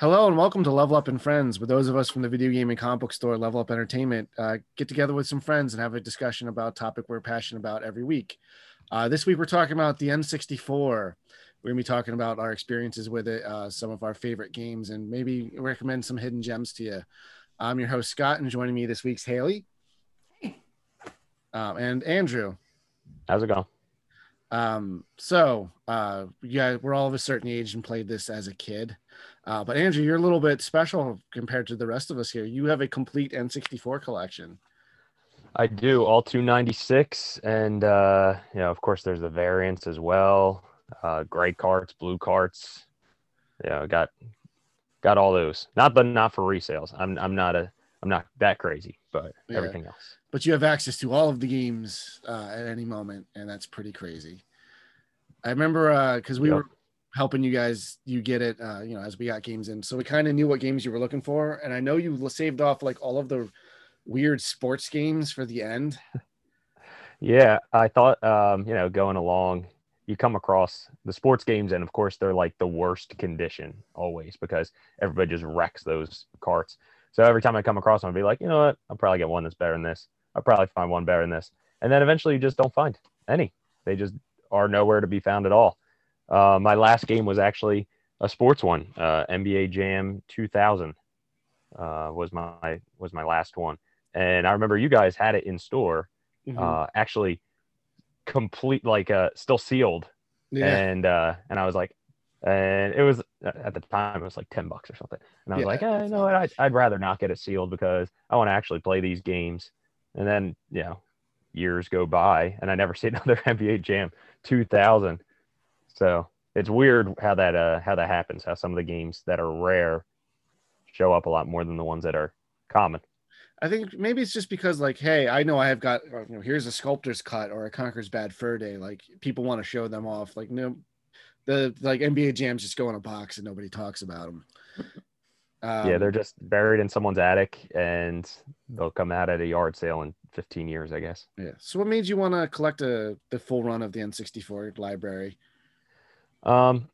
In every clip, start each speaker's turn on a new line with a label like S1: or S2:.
S1: Hello and welcome to Level Up and Friends, where those of us from the video game and comic book store Level Up Entertainment uh, get together with some friends and have a discussion about a topic we're passionate about every week. Uh, this week we're talking about the N64. We're gonna be talking about our experiences with it, uh, some of our favorite games, and maybe recommend some hidden gems to you. I'm your host Scott, and joining me this week's Haley um, and Andrew.
S2: How's it going?
S1: Um, so uh, yeah, we're all of a certain age and played this as a kid. Uh, but Andrew, you're a little bit special compared to the rest of us here. You have a complete N64 collection.
S2: I do all 296, and uh, you know, of course, there's the variants as well. Uh, gray carts, blue carts. Yeah, got got all those. Not but not for resales. I'm I'm not a I'm not that crazy, but yeah. everything else.
S1: But you have access to all of the games uh, at any moment, and that's pretty crazy. I remember because uh, we yep. were helping you guys you get it uh you know as we got games in. So we kind of knew what games you were looking for. And i know you saved off like all of the weird sports games for the end.
S2: Yeah i thought um you know going along you come across the sports games and of course they're like the worst condition always because everybody just wrecks those carts. So every time i come across them i'll be like you know what? I'll probably get one that's better than this. I'll probably find one better than this. And then eventually you just don't find any. They just are nowhere to be found at all uh, my last game was actually a sports one. Uh, NBA Jam 2000 uh, was my was my last one, and I remember you guys had it in store, mm-hmm. Uh, actually complete like uh, still sealed, yeah. and uh, and I was like, and it was at the time it was like 10 bucks or something and i was yeah, like eh, you know I'd, I'd rather not get it sealed because i want to actually play these games and then you know years go by and i never see another nba jam 2000 so it's weird how that uh how that happens. How some of the games that are rare show up a lot more than the ones that are common.
S1: I think maybe it's just because like, hey, I know I have got you know here's a sculptor's cut or a Conker's Bad Fur Day. Like people want to show them off. Like no, the like NBA jams just go in a box and nobody talks about them.
S2: Um, yeah, they're just buried in someone's attic and they'll come out at a yard sale in 15 years, I guess.
S1: Yeah. So what made you want to collect a the full run of the N64 library?
S2: Um,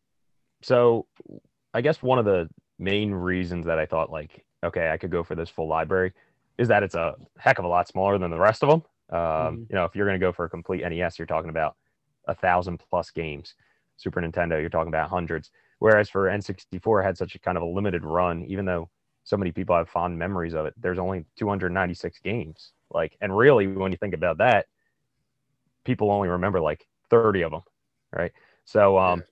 S2: so I guess one of the main reasons that I thought like, okay, I could go for this full library is that it's a heck of a lot smaller than the rest of them. Um, mm-hmm. you know, if you're going to go for a complete NES, you're talking about a thousand plus games. Super Nintendo, you're talking about hundreds. Whereas for N64, had such a kind of a limited run, even though so many people have fond memories of it. There's only 296 games. Like, and really, when you think about that, people only remember like 30 of them, right? So, um,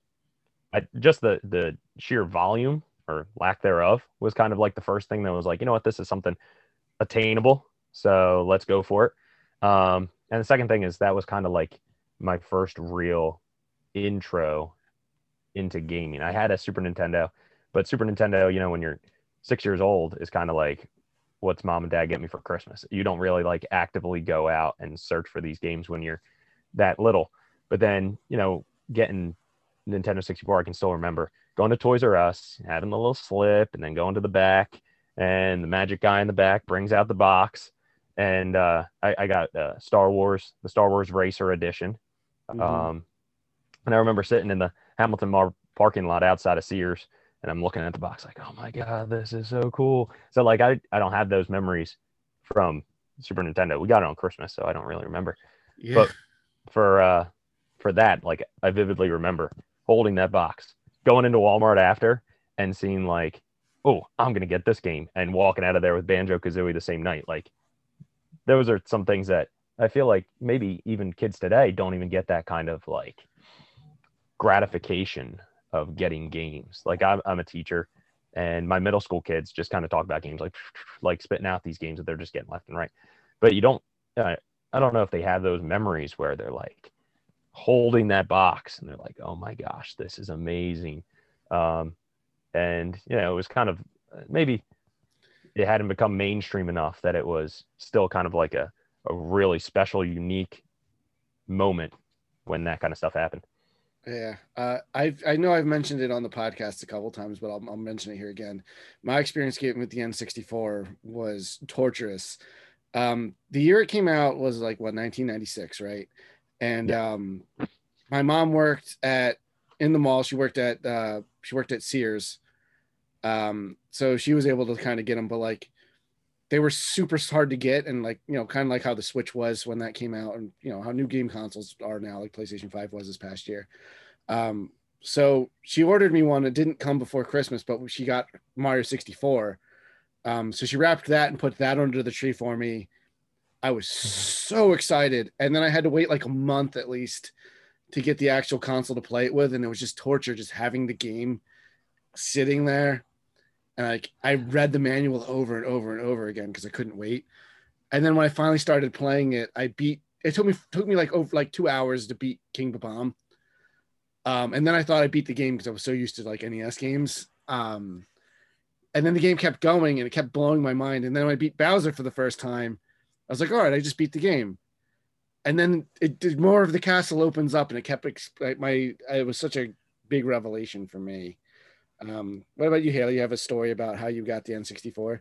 S2: I, just the the sheer volume or lack thereof was kind of like the first thing that was like, you know what, this is something attainable, so let's go for it. Um, and the second thing is that was kind of like my first real intro into gaming. I had a Super Nintendo, but Super Nintendo, you know, when you're six years old, is kind of like what's mom and dad get me for Christmas. You don't really like actively go out and search for these games when you're that little. But then, you know, getting Nintendo 64, I can still remember going to Toys R Us, having the little slip, and then going to the back, and the magic guy in the back brings out the box, and uh, I, I, got uh, Star Wars, the Star Wars Racer Edition, mm-hmm. um, and I remember sitting in the Hamilton Mar- parking lot outside of Sears, and I'm looking at the box like, oh my god, this is so cool. So like, I I don't have those memories from Super Nintendo. We got it on Christmas, so I don't really remember. Yeah. But for uh, for that, like I vividly remember holding that box, going into Walmart after and seeing like, oh, I'm gonna get this game, and walking out of there with Banjo Kazooie the same night. Like, those are some things that I feel like maybe even kids today don't even get that kind of like gratification of getting games. Like I'm, I'm a teacher, and my middle school kids just kind of talk about games like like spitting out these games that they're just getting left and right. But you don't. Uh, I don't know if they have those memories where they're like, holding that box and they're like oh my gosh this is amazing um, and you know it was kind of maybe it hadn't become mainstream enough that it was still kind of like a, a really special unique moment when that kind of stuff happened
S1: yeah, uh, I I know I've mentioned it on the podcast a couple times, but I'll, I'll mention it here again. My experience getting with the N64 was torturous. Um, the year it came out was like what 1996, right? And yeah. um, my mom worked at in the mall. She worked at uh, she worked at Sears, Um, so she was able to kind of get them, but like they were super hard to get, and like you know, kind of like how the Switch was when that came out, and you know how new game consoles are now, like PlayStation Five was this past year. Um, so she ordered me one. It didn't come before Christmas, but she got Mario 64. Um, so she wrapped that and put that under the tree for me. I was so excited. And then I had to wait like a month at least to get the actual console to play it with. And it was just torture just having the game sitting there. And like I read the manual over and over and over again because I couldn't wait. And then when I finally started playing it, I beat it took me took me like over like two hours to beat King Bob-omb. Um, and then I thought I beat the game because I was so used to like NES games. Um, and then the game kept going and it kept blowing my mind. And then I beat Bowser for the first time, I was like, all right, I just beat the game. And then it did more of the castle opens up and it kept exp- my, it was such a big revelation for me. Um, what about you, Haley? You have a story about how you got the N64?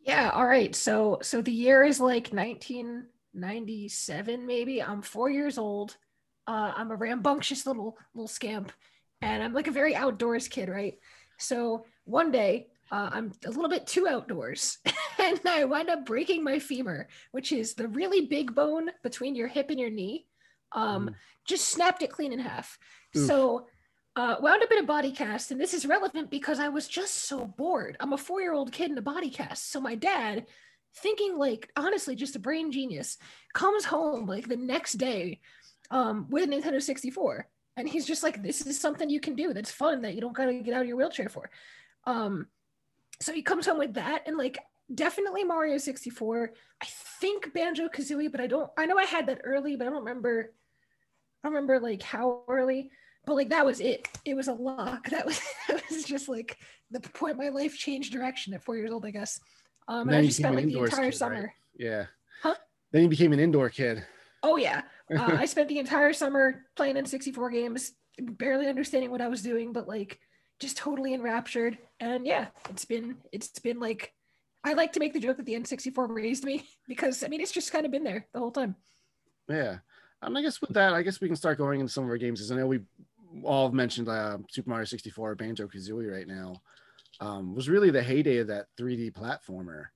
S3: Yeah. All right. So, so the year is like 1997, maybe. I'm four years old. Uh, I'm a rambunctious little little scamp, and I'm like a very outdoors kid, right? So one day uh, I'm a little bit too outdoors, and I wind up breaking my femur, which is the really big bone between your hip and your knee. Um, mm. Just snapped it clean in half. Oof. So uh, wound up in a body cast, and this is relevant because I was just so bored. I'm a four year old kid in a body cast, so my dad thinking like honestly just a brain genius comes home like the next day um, with a Nintendo 64. And he's just like, this is something you can do that's fun that you don't gotta get out of your wheelchair for. Um, so he comes home with that and like definitely Mario 64. I think Banjo Kazooie, but I don't I know I had that early, but I don't remember I don't remember like how early. But like that was it. It was a lock. That was that was just like the point my life changed direction at four years old, I guess. Um, and, I just spent like the entire kid, summer. Right?
S1: Yeah.
S3: Huh?
S1: Then you became an indoor kid.
S3: Oh yeah, uh, I spent the entire summer playing in 64 games, barely understanding what I was doing, but like just totally enraptured. And yeah, it's been it's been like I like to make the joke that the N64 raised me because I mean it's just kind of been there the whole time.
S1: Yeah. And I guess with that, I guess we can start going into some of our games. As I know we all mentioned uh, Super Mario 64, Banjo Kazooie right now. Um, was really the heyday of that 3D platformer.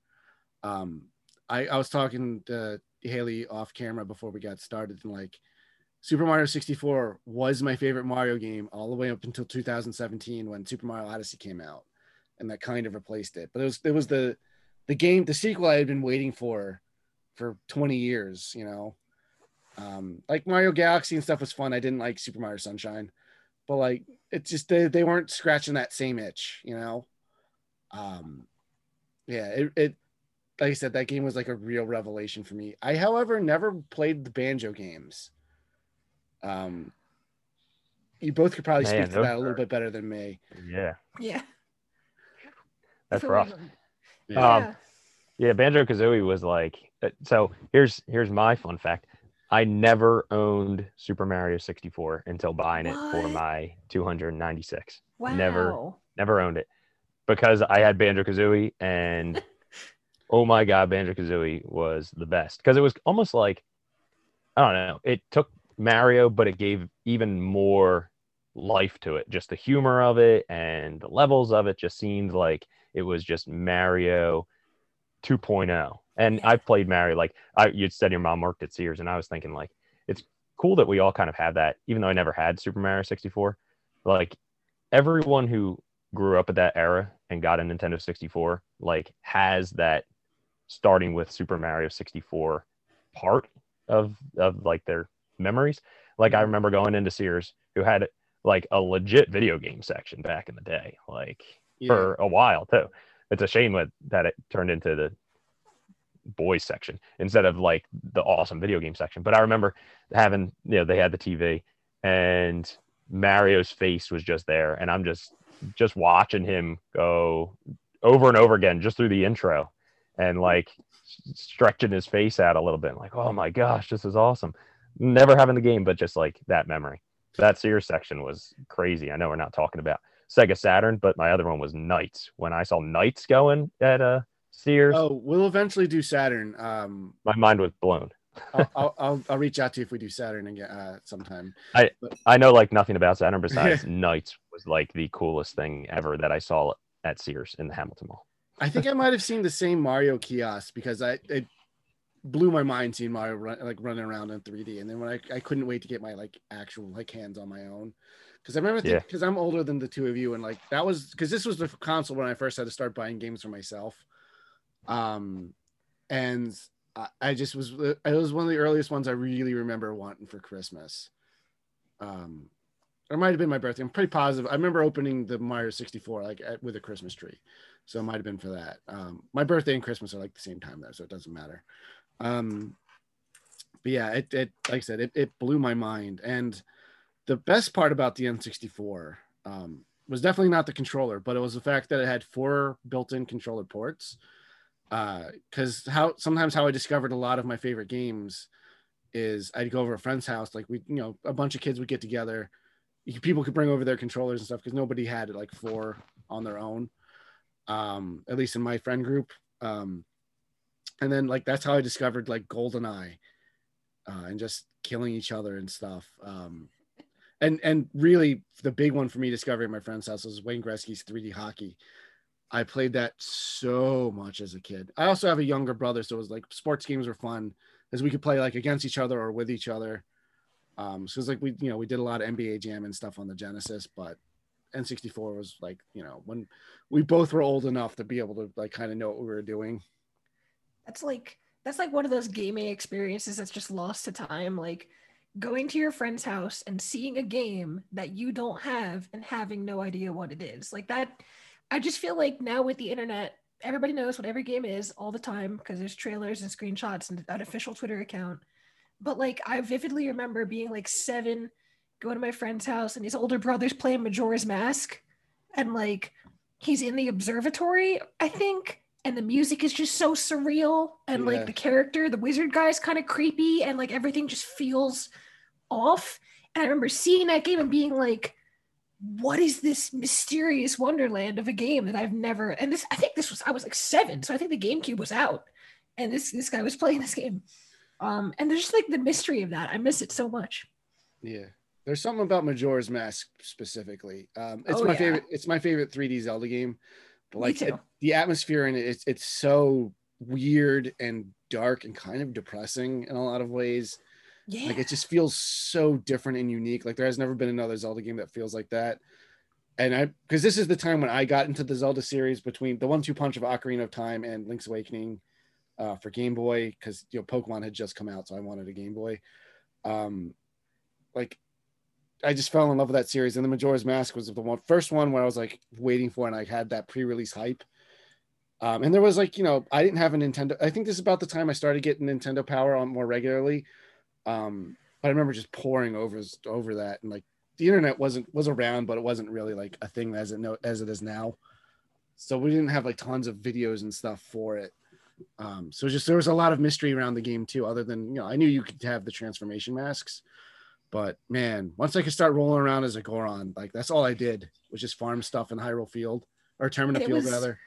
S1: Um, I, I was talking to Haley off camera before we got started, and like Super Mario 64 was my favorite Mario game all the way up until 2017 when Super Mario Odyssey came out, and that kind of replaced it. But it was it was the the game the sequel I had been waiting for for 20 years. You know, um, like Mario Galaxy and stuff was fun. I didn't like Super Mario Sunshine, but like it's just they they weren't scratching that same itch. You know, um, yeah, it, it like I said, that game was like a real revelation for me. I, however, never played the banjo games. Um, you both could probably Man, speak to that a little bit better than me.
S2: Yeah.
S3: Yeah.
S2: That's rough. Yeah. Um, yeah, Banjo Kazooie was like uh, so. Here's here's my fun fact. I never owned Super Mario 64 until buying what? it for my 296. Wow. Never never owned it because I had Banjo Kazooie and oh my god, Banjo Kazooie was the best because it was almost like I don't know. It took Mario, but it gave even more life to it. Just the humor of it and the levels of it just seemed like it was just Mario 2.0. And I've played Mario like I you said your mom worked at Sears, and I was thinking like it's cool that we all kind of have that, even though I never had Super Mario 64. Like everyone who grew up at that era and got a Nintendo 64 like has that starting with Super Mario 64 part of of like their memories. Like I mm-hmm. remember going into Sears who had like a legit video game section back in the day, like yeah. for a while too. It's a shame that it turned into the boys section instead of like the awesome video game section. But I remember having, you know, they had the TV and Mario's face was just there, and I'm just just watching him go over and over again just through the intro and like stretching his face out a little bit like oh my gosh this is awesome never having the game but just like that memory that sears section was crazy i know we're not talking about sega saturn but my other one was NiGHTS. when i saw NiGHTS going at uh sears
S1: oh we'll eventually do saturn um
S2: my mind was blown
S1: I'll, I'll, I'll reach out to you if we do Saturn again uh, sometime.
S2: I I know like nothing about Saturn besides NiGHTS was like the coolest thing ever that I saw at Sears in the Hamilton Mall.
S1: I think I might have seen the same Mario kiosk because I it blew my mind seeing Mario run, like running around in 3D, and then when I, I couldn't wait to get my like actual like hands on my own because I remember
S2: Yeah.
S1: because I'm older than the two of you, and like that was because this was the console when I first had to start buying games for myself, um, and I, I just was it was one of the earliest ones I really remember wanting for Christmas, um. Or it might have been my birthday. I'm pretty positive. I remember opening the Mario 64 like at, with a Christmas tree so it might have been for that. Um, my birthday and Christmas are like the same time though, so it doesn't matter. Um, but yeah, it, it like I said, it, it blew my mind. And the best part about the N64 um, was definitely not the controller, but it was the fact that it had four built-in controller ports. Because how sometimes how I discovered a lot of my favorite games is I'd go over a friend's house, like we, you know, a bunch of kids would get together. People could bring over their controllers and stuff because nobody had like four on their own um, at least in my friend group. Um, and then like that's how I discovered like GoldenEye uh, and just killing each other and stuff. Um, and and really the big one for me discovering my friend's house was Wayne Gretzky's 3D hockey. I played that so much as a kid. I also have a younger brother, so it was like sports games were fun as we could play like against each other or with each other. Um, so it's like we, you know, we did a lot of NBA Jam and stuff on the Genesis, but N64 was like, you know, when we both were old enough to be able to like kind of know what we were doing.
S3: That's like that's like one of those gaming experiences that's just lost to time. Like going to your friend's house and seeing a game that you don't have and having no idea what it is. Like that, I just feel like now with the internet, everybody knows what every game is all the time because there's trailers and screenshots and an official Twitter account. But like I vividly remember being like seven, going to my friend's house and his older brother's playing Majora's Mask, and like he's in the observatory, I think, and the music is just so surreal, and
S1: Yeah.
S3: like the character, the wizard guy, is kind of creepy, and like everything just feels off. And I remember seeing that game and being like, "What is this mysterious wonderland of a game that I've never?" And this, I think this was I was like seven, so I think the GameCube was out, and this this guy was playing this game. Um, and there's just like the mystery of that. I miss it so much.
S1: Yeah. There's something about Majora's Mask specifically. Um, it's
S3: Oh,
S1: my
S3: yeah.
S1: favorite. It's my favorite 3D Zelda game. Like it- the atmosphere in it, it's it's so weird and dark and kind of depressing in a lot of ways.
S3: Yeah.
S1: Like it just feels so different and unique. Like there has never been another Zelda game that feels like that. And I because this is the time when I got into the Zelda series between the one two punch of Ocarina of Time and Link's Awakening uh, for Game Boy because you know Pokemon had just come out, so I wanted a Game Boy. Um, like I just fell in love with that series, and the Majora's Mask was the one first one where I was like waiting for, and I had that pre-release hype. Um, and there was like you know I didn't have a Nintendo. I think this is about the time I started getting Nintendo Power on more regularly. Um, but I remember just pouring over over that, and like the internet wasn't was around, but it wasn't really like a thing as it know as it is now. So we didn't have like tons of videos and stuff for it. Um, so just there was a lot of mystery around the game too. Other than you know, I knew you could have the transformation masks, but man, once I could start rolling around as a Goron, like that's all I did was just farm stuff in Hyrule Field or Termina Field
S3: was-
S1: rather.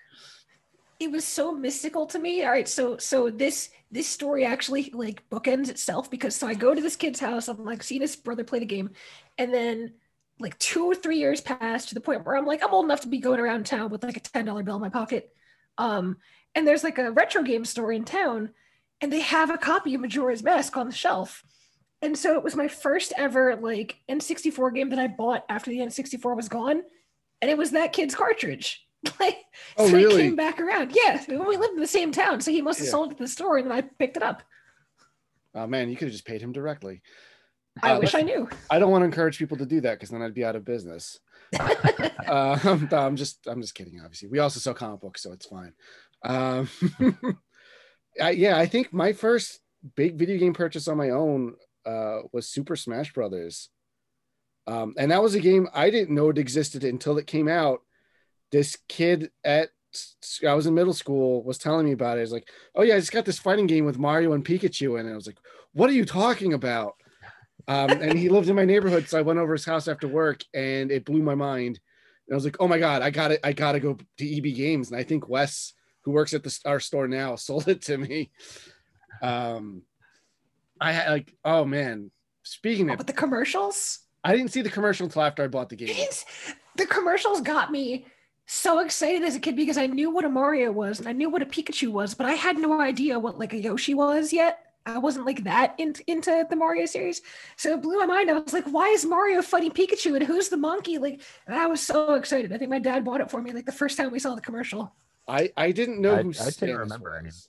S3: it was so mystical to me. All right, so so this this story actually like bookends itself because so I go to this kid's house. I'm like seeing his brother play the game, and then like two or three years pass to the point where I'm like I'm old enough to be going around town with like a ten dollar bill in my pocket. Um, and there's like a retro game store in town, and they have a copy of Majora's Mask on the shelf. And so it was my first ever like N64 game that I bought after the N64 was gone, and it was that kid's cartridge. Like
S1: Oh,
S3: so
S1: really?
S3: it came back around. Yeah, we lived in the same town, so he must have
S1: Yeah.
S3: sold it at the store, and then I picked it up.
S1: Oh man, you could have just paid him directly.
S3: I
S1: Uh,
S3: wish I knew.
S1: I don't want to encourage people to do that because then I'd be out of business. uh, no, I'm just I'm just kidding. Obviously, we also sell comic books, so it's fine. Um, I, yeah, I think my first big video game purchase on my own uh, was Super Smash Brothers, um, and that was a game I didn't know it existed until it came out. This kid at I was in middle school was telling me about it. He's like, "Oh yeah, I just got this fighting game with Mario and Pikachu," and. I was like, "What are you talking about?" um, and he lived in my neighborhood, so I went over his house after work, and it blew my mind. And I was like, "Oh my god, I got it! I gotta go to EB Games." And I think Wes, who works at the our store now, sold it to me. Um, I had like, oh man. Speaking
S3: Oh,
S1: of,
S3: but the commercials,
S1: I didn't see the commercial until after I bought the game.
S3: is, the commercials got me so excited as a kid because I knew what a Mario was and I knew what a Pikachu was, but I had no idea what like a Yoshi was yet. I wasn't like that in, into the Mario series, so it blew my mind. I was like, "Why is Mario fighting Pikachu and who's the monkey?" Like, and I was so excited. I think my dad bought it for me like the first time we saw the commercial.
S1: I I didn't know
S2: I-
S1: who
S2: I didn't remember any of
S1: was.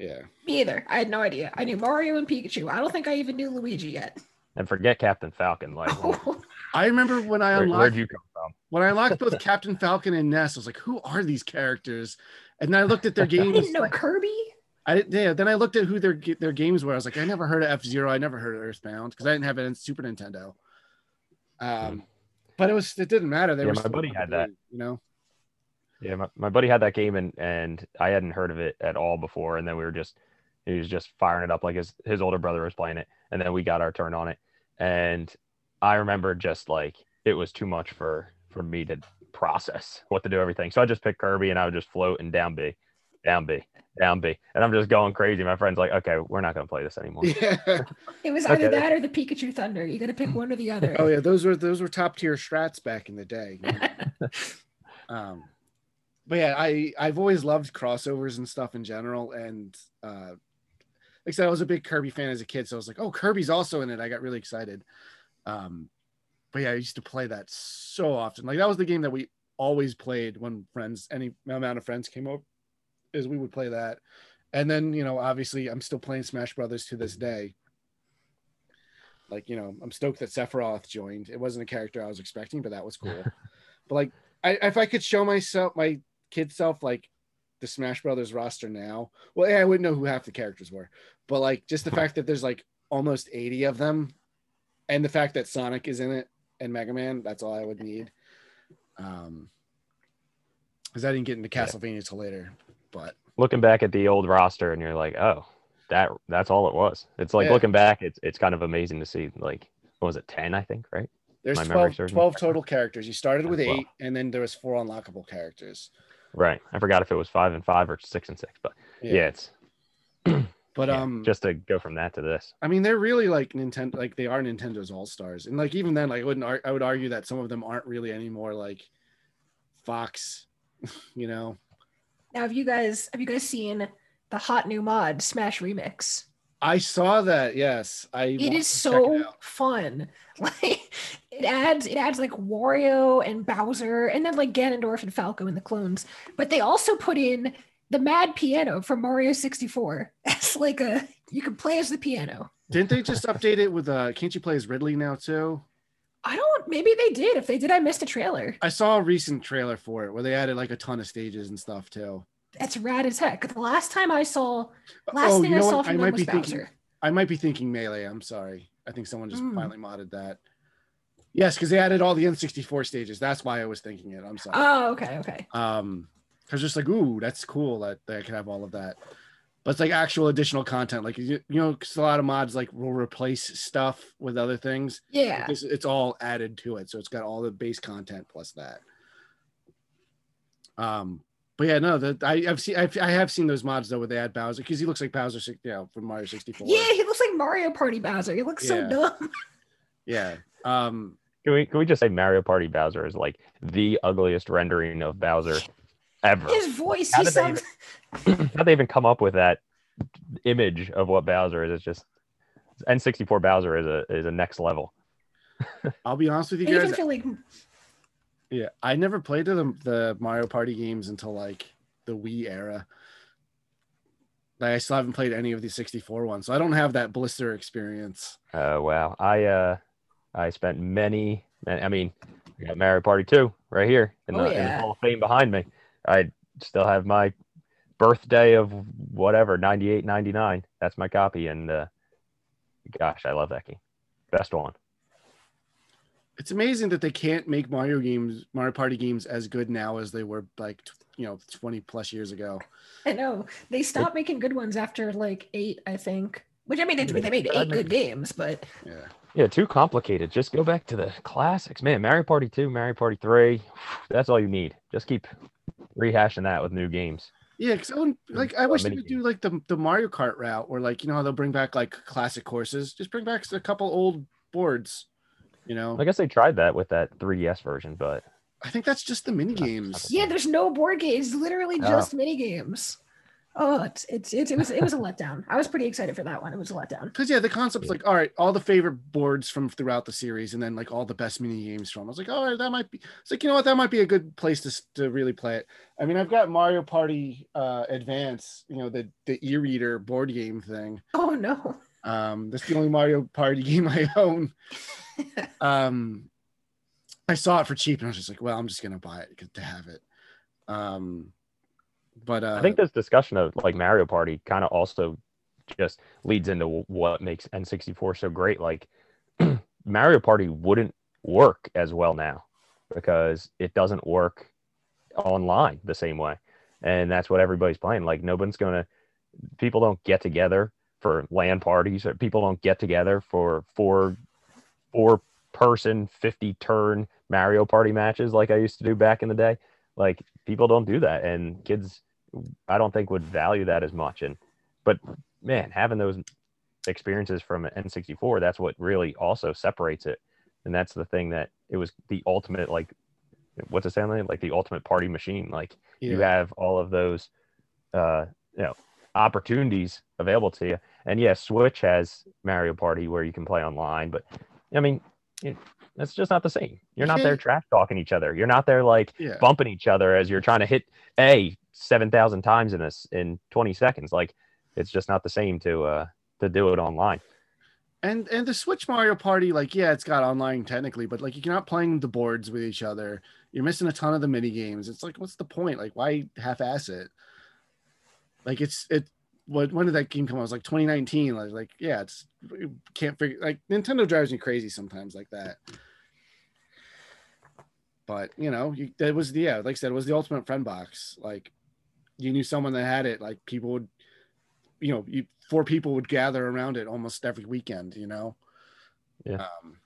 S1: Yeah.
S3: Me either. I had no idea. I knew Mario and Pikachu. I don't think I even knew Luigi yet.
S2: And forget Captain Falcon. Like,
S1: I remember when I
S2: where'd
S1: unlocked
S2: you come from?
S1: when I unlocked both Captain Falcon and Ness, I was like, who are these characters? And then I looked at their games.
S3: I
S1: games.
S3: didn't know Kirby.
S1: I didn't- yeah. Then I looked at who their their games were. I was like, I never heard of F Zero. I never heard of Earthbound because I didn't have it in Super Nintendo. Um, but it was it didn't matter. They
S2: Yeah,
S1: were
S2: my buddy had that.
S1: play, You know.
S2: Yeah, my, my buddy had that game and and I hadn't heard of it at all before. And then we were just he was just firing it up like his his older brother was playing it, and then we got our turn on it. And I remember just like it was too much for for me to process what to do everything. So I just picked Kirby and I would just float and down B, down B, down B, and I'm just going crazy. My friend's like, okay, we're not gonna play this anymore.
S1: Yeah.
S3: It was either
S2: Okay.
S3: that or the Pikachu Thunder. You got to pick one or the other.
S1: oh yeah, those were those were top tier strats back in the day. you know? um, but yeah, I I've always loved crossovers and stuff in general, and uh, like I said, I was a big Kirby fan as a kid, so I was like, oh, Kirby's also in it. I got really excited. Um, but yeah, I used to play that so often. Like that was the game that we always played when friends, any amount of friends came over, is we would play that. And then you know, obviously, I'm still playing Smash Brothers to this day. Like you know, I'm stoked that Sephiroth joined. It wasn't a character I was expecting, but that was cool. but like, I, if I could show myself, my kid self, like the Smash Brothers roster now, well, yeah, I wouldn't know who half the characters were, but like just the fact that there's like almost 80 of them, and the fact that Sonic is in it and Mega Man, that's all I would need. Um, because I didn't get into
S2: Yeah.
S1: Castlevania till later, but
S2: Looking back at the old roster, and you're like, oh, that that's all it was. It's like
S1: Yeah.
S2: looking back, it's it's kind of amazing to see. Like, what was it, ten? I think, right?
S1: there's 12, 12 total characters. You started with
S2: Well.
S1: eight, and then there was four unlockable characters.
S2: Right. I forgot if it was five and five or six and six, but yeah, it's
S1: But
S2: yeah,
S1: um,
S2: just to go from that to this.
S1: I mean, they're really like Nintendo, like they are Nintendo's all stars, and like even then, like I wouldn't, ar- I would argue that some of them aren't really anymore like Fox, you know.
S3: Now, have you guys have you guys seen the hot new mod Smash Remix?
S1: I saw that. Yes, I.
S3: It is
S1: want
S3: is
S1: to check it
S3: so fun. Like it adds it adds like Wario and Bowser and then like Ganondorf and Falco and the clones. But they also put in the Mad Piano from Mario 64 as like a you can play as the piano.
S1: Didn't they just update it with? uh Can't you play as Ridley now too?
S3: I don't maybe they did. If they did, I missed a trailer.
S1: I saw a recent trailer for it where they added like a ton of stages and stuff too.
S3: That's rad as heck. The last time I saw last
S1: oh,
S3: thing
S1: you
S3: I saw
S1: what? I
S3: from them
S1: might
S3: was
S1: be thinking. I might be thinking Melee. I'm sorry. I think someone just
S3: Mm.
S1: finally modded that. Yes, because they added all the N64 stages. That's why I was thinking it. I'm sorry.
S3: Oh, okay, okay.
S1: um because just like ooh that's cool that they can have all of that but it's like actual additional content like you, you know 'cause a lot of mods like will replace stuff with other things
S3: Yeah.
S1: it's, it's all added to it so it's got all the base content plus that um but yeah no that I, i've seen I've, i have seen those mods though where they add bowser because he looks like bowser you know from mario 64
S3: Yeah, he looks like Mario Party Bowser. He looks
S1: Yeah.
S3: so dumb.
S1: yeah um
S2: Can we can we just say Mario Party Bowser is like the ugliest rendering of Bowser ever?
S3: His voice,
S2: How
S3: he
S2: did they
S3: sounds
S2: How they even come up with that image of what Bowser is? It's just N64 Bowser is a is a next level.
S1: i'll be honest with you
S3: I
S1: guys
S3: feel like
S1: Yeah, I never played the the Mario Party games until like the Wii era. Like I still haven't played any of the 64 ones, so I don't have that blister experience.
S2: Oh wow. I uh I spent many I mean I got Mario Party 2 right here in the,
S3: Oh,
S2: in the. Hall of Fame behind me. I still have my birthday of whatever 98 99 that's my copy and uh gosh i love that game best one
S1: It's amazing that they can't make Mario games, Mario Party games, as good now as they were like you know 20 plus years ago.
S3: I know they stopped making good ones after like eight, I think. Which I mean, they, they made
S2: I
S3: eight
S2: mean-
S3: good games, but
S1: Yeah,
S2: yeah too complicated just go back to the classics man mario party 2 mario party 3 that's all you need just keep rehashing that with new games
S1: Yeah, because I like. I wish they
S2: mini
S1: would do like the the Mario Kart route, where like you know how they'll bring back like classic courses. Just bring back a couple old boards. You know,
S2: I guess they tried that with that 3DS version, but
S1: I think that's just the mini games.
S3: Yeah, there's no board games. It's literally
S2: Oh.
S3: just mini games. Oh, it's, it's it's it was it was a letdown. I was pretty excited for that one. It was a letdown.
S1: Because yeah, the concept's like all right, all the favorite boards from throughout the series, and then like all the best mini games from. I was like, oh, that might be. It's like you know what, that might be a good place to to really play it. I mean, I've got Mario Party uh Advance, you know, the the e-reader board game thing.
S3: Oh no.
S1: Um, that's the only Mario Party game I own. um, I saw it for cheap, and I was just like, well, I'm just gonna buy it to have it. Um, but uh,
S2: I think this discussion of like Mario Party kind of also just leads into what makes N64 so great. Like Mario Party wouldn't work as well now because it doesn't work online the same way. And that's what everybody's playing. Like nobody's going to people don't get together for LAN parties or people don't get together for four four person 50 turn Mario Party matches like I used to do back in the day. Like people don't do that and kids I don't think would value that as much. And but man, having those experiences from an N64, that's what really also separates it. And that's the thing that it was the ultimate like what's it sound like? Like the ultimate party machine. Like you have all of those uh you know opportunities available to you. And yes, Switch has Mario Party where you can play online, but I mean that's just not the same. You're not there trash talking each other. You're not there like
S1: yeah.
S2: bumping each other as you're trying to hit A seven thousand times in this in 20 seconds. Like it's just not the same to uh to do it online.
S1: And and the Switch Mario Party, like, yeah, it's got online technically, but like you're not playing the boards with each other. You're missing a ton of the mini games. It's like, what's the point? Like, why half-ass it? Like, it's it. What when did that game come out? It was like 2019. Like, like yeah, it's can't figure. Like, Nintendo drives me crazy sometimes, like that. But you know, you, that was the yeah, like I said, it was the ultimate friend box. Like, you knew someone that had it. Like, people would, you know, you, four people would gather around it almost every weekend. You know.
S2: Yeah.
S1: Um,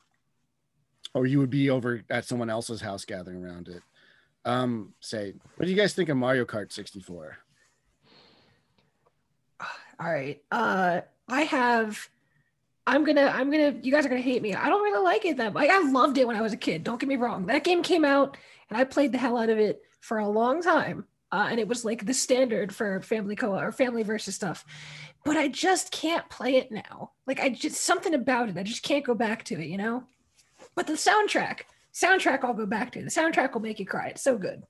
S1: or you would be over at someone else's house gathering around it. Um, say, what do you guys think of Mario Kart 64?
S3: All right. Uh I have I'm gonna I'm gonna you guys are gonna hate me. I don't really like it that like I loved it when I was a kid. Don't get me wrong. That game came out and I played the hell out of it for a long time. Uh, and it was like the standard for family co or family versus stuff. But I just can't play it now. Like I just something about it. I just can't go back to it, you know? But the soundtrack, soundtrack I'll go back to. The soundtrack will make you cry. It's so good.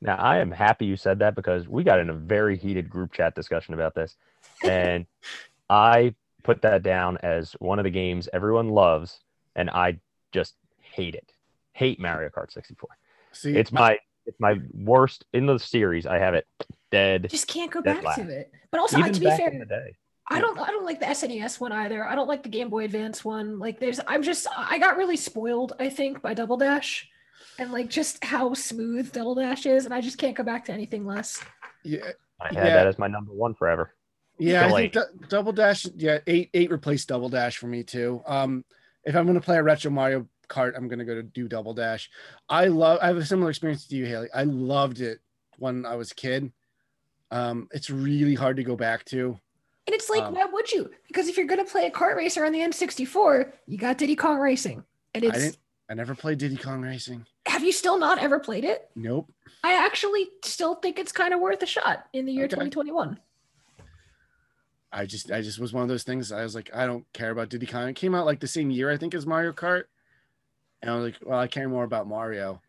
S2: Now I am happy you said that because we got in a very heated group chat discussion about this. And I put that down as one of the games everyone loves, and I just hate it. Hate Mario Kart 64.
S1: See,
S2: It's my it's my worst in the series. I have it dead.
S3: Just can't go back
S2: last.
S3: to it. But also,
S2: Even
S3: to be
S2: back
S3: fair,
S2: in the day.
S3: I don't I don't like the SNES one either. I don't like the Game Boy Advance one. Like there's I'm just I got really spoiled, I think, by Double Dash and like just how smooth Double Dash is, and I just can't go back to anything less.
S1: yeah,
S2: I had
S1: Yeah.
S2: that as my number one forever.
S1: Yeah, I think du- Double Dash, yeah, eight eight replaced Double Dash for me too. Um, if I'm gonna play a retro Mario Kart, I'm gonna go to do Double Dash. I love. I have a similar experience to you, Haley. I loved it when I was a kid. Um, it's really hard to go back to.
S3: And it's like,
S1: Um,
S3: why would you? Because if you're gonna play a kart racer on the N64, you got Diddy Kong Racing. And
S1: I
S3: it's
S1: didn't. I never played Diddy Kong Racing.
S3: have you still not ever played it?
S1: Nope.
S3: I actually still think it's kind of worth a shot in the year
S1: Okay.
S3: 2021.
S1: I just I just was one of those things. I was like, I don't care about Diddy Kong. It came out like the same year, I think, as Mario Kart. And I was like, well, I care more about Mario.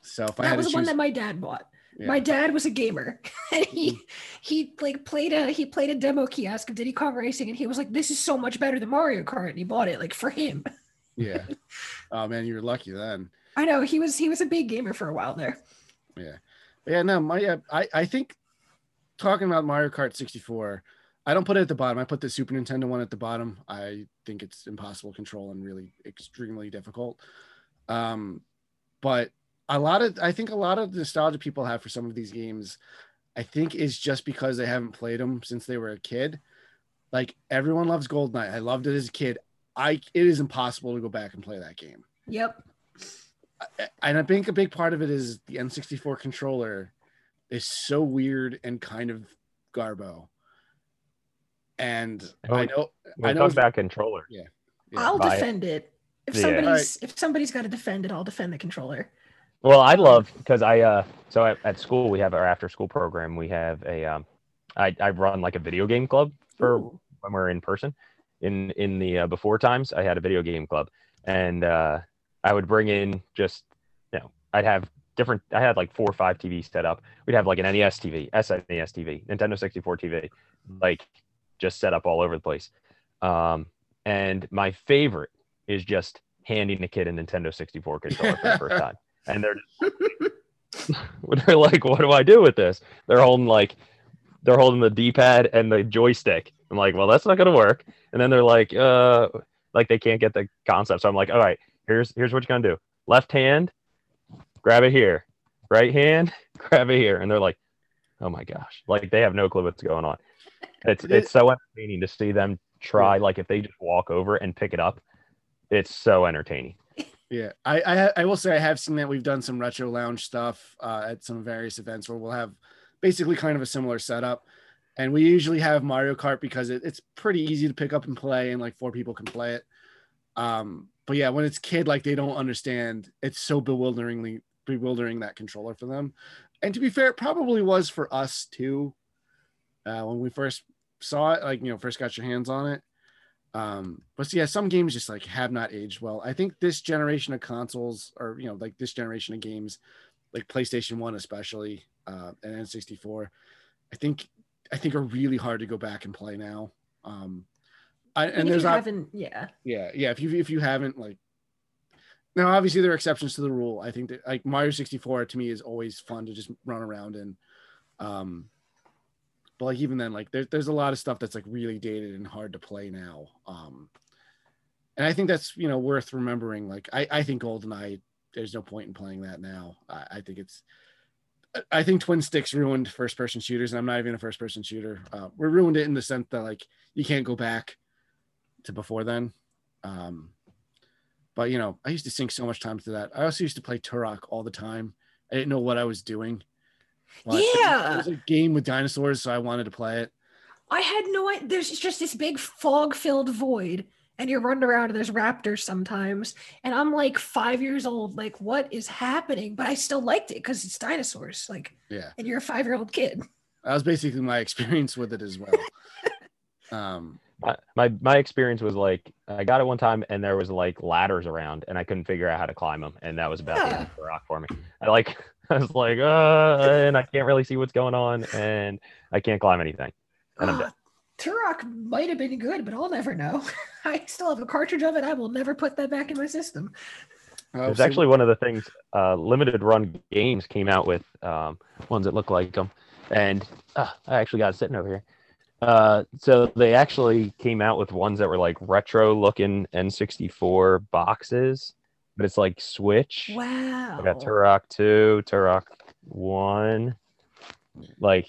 S1: So if I
S3: That
S1: had
S3: was the one that my dad bought.
S1: yeah.
S3: My dad was a gamer, and he mm-hmm. he like played a he played a demo kiosk of Diddy Kong Racing, and he was like, "This is so much better than Mario Kart," and he bought it like for him.
S1: yeah. Oh man, you were lucky then.
S3: I know he was he was a big gamer for a while there.
S1: Yeah. But yeah, no, my yeah, I, I think talking about Mario Kart 64, I don't put it at the bottom. I put the Super Nintendo one at the bottom. I think it's impossible control and really extremely difficult. Um, but a lot of I think a lot of the nostalgia people have for some of these games, I think is just because they haven't played them since they were a kid. Like everyone loves Goldeneye. I loved it as a kid. I it is impossible to go back and play that game
S3: Yep.
S1: and I think a big part of it is the N64 controller is so weird and kind of garbo. And
S2: Oh,
S1: I know I know
S2: talk about controller,
S1: Yeah,
S3: I'll
S2: buy
S3: defend it. If
S2: Yeah.
S3: somebody's if somebody's got to defend it, I'll defend the controller.
S2: Well, I love because I uh so at, at school we have our after school program. We have a um I I run like a video game club for
S3: Ooh.
S2: when we're in person. In in the uh, before times, I had a video game club, and uh, I would bring in just you know I'd have different. I had like four or five TVs set up. We'd have like an NES TV, SNES TV, Nintendo 64 TV, like just set up all over the place. Um, and my favorite is just handing the kid a Nintendo 64 controller for the first time, and they're they're like, "What do I do with this?" They're holding like they're holding the D-pad and the joystick. I'm like, "Well, that's not gonna work." And then they're like, "Uh, like they can't get the concept." So I'm like, "All right, here's here's what you're gonna do: left hand, grab it here; right hand, grab it here." And they're like, "Oh my gosh!" Like they have no clue what's going on. It's
S1: It-
S2: it's so entertaining to see them try. Like if they just walk over and pick it up, it's so entertaining.
S1: Yeah, I, I I will say I have seen that we've done some retro lounge stuff uh, at some various events where we'll have basically kind of a similar setup, and we usually have Mario Kart because it, it's pretty easy to pick up and play, and like four people can play it. Um, but yeah, when it's kid, like they don't understand. It's so bewilderingly bewildering that controller for them. And to be fair, it probably was for us too. Uh, when we first saw it, like you know, first got your hands on it. Um, but yeah, some games just like have not aged well. I think this generation of consoles, or you know, like this generation of games, like PlayStation One especially, uh, and N64, I think I think are really hard to go back and play now. Um, I,
S3: And
S1: and there's
S3: haven't, yeah,
S1: yeah, yeah. If you if you haven't like, now obviously there are exceptions to the rule. I think that like Mario 64 to me is always fun to just run around in. Um, but like even then, like there, there's a lot of stuff that's like really dated and hard to play now. Um, and I think that's you know worth remembering. Like I I think GoldenEye, there's no point in playing that now. I, I think it's. I think Twin Sticks ruined first person shooters, and I'm not even a first person shooter. Uh, we ruined it in the sense that like you can't go back to before then. Um, but you know, I used to sink so much time to that. I also used to play Turok all the time. I didn't know what I was doing. But
S3: Yeah.
S1: it was a game with dinosaurs, so I wanted to play it.
S3: I had no idea. There's just this big fog filled void, and you're running around and there's raptors sometimes. And I'm like five years old, like, what is happening? But I still liked it because it's dinosaurs. Like,
S1: Yeah,
S3: and you're a five year old kid.
S1: that was basically my experience with it as well. um,
S2: my, my my experience was like I got it one time and there was like ladders around and I couldn't figure out how to climb them and that was about the end of Turok for me. I like I was like uh and I can't really see what's going on and I can't climb anything. And I'm dead.
S3: Ah, Turok might have been good, but I'll never know. I still have a cartridge of it. I will never put that back in my system.
S2: It's
S1: so-
S2: actually one of the things uh, limited run games came out with um, ones that look like them, and uh, I actually got it sitting over here. Uh, so they actually came out with ones that were like retro looking N64 boxes, but it's like Switch.
S3: Wow.
S2: I got Turok 2, Turok 1, like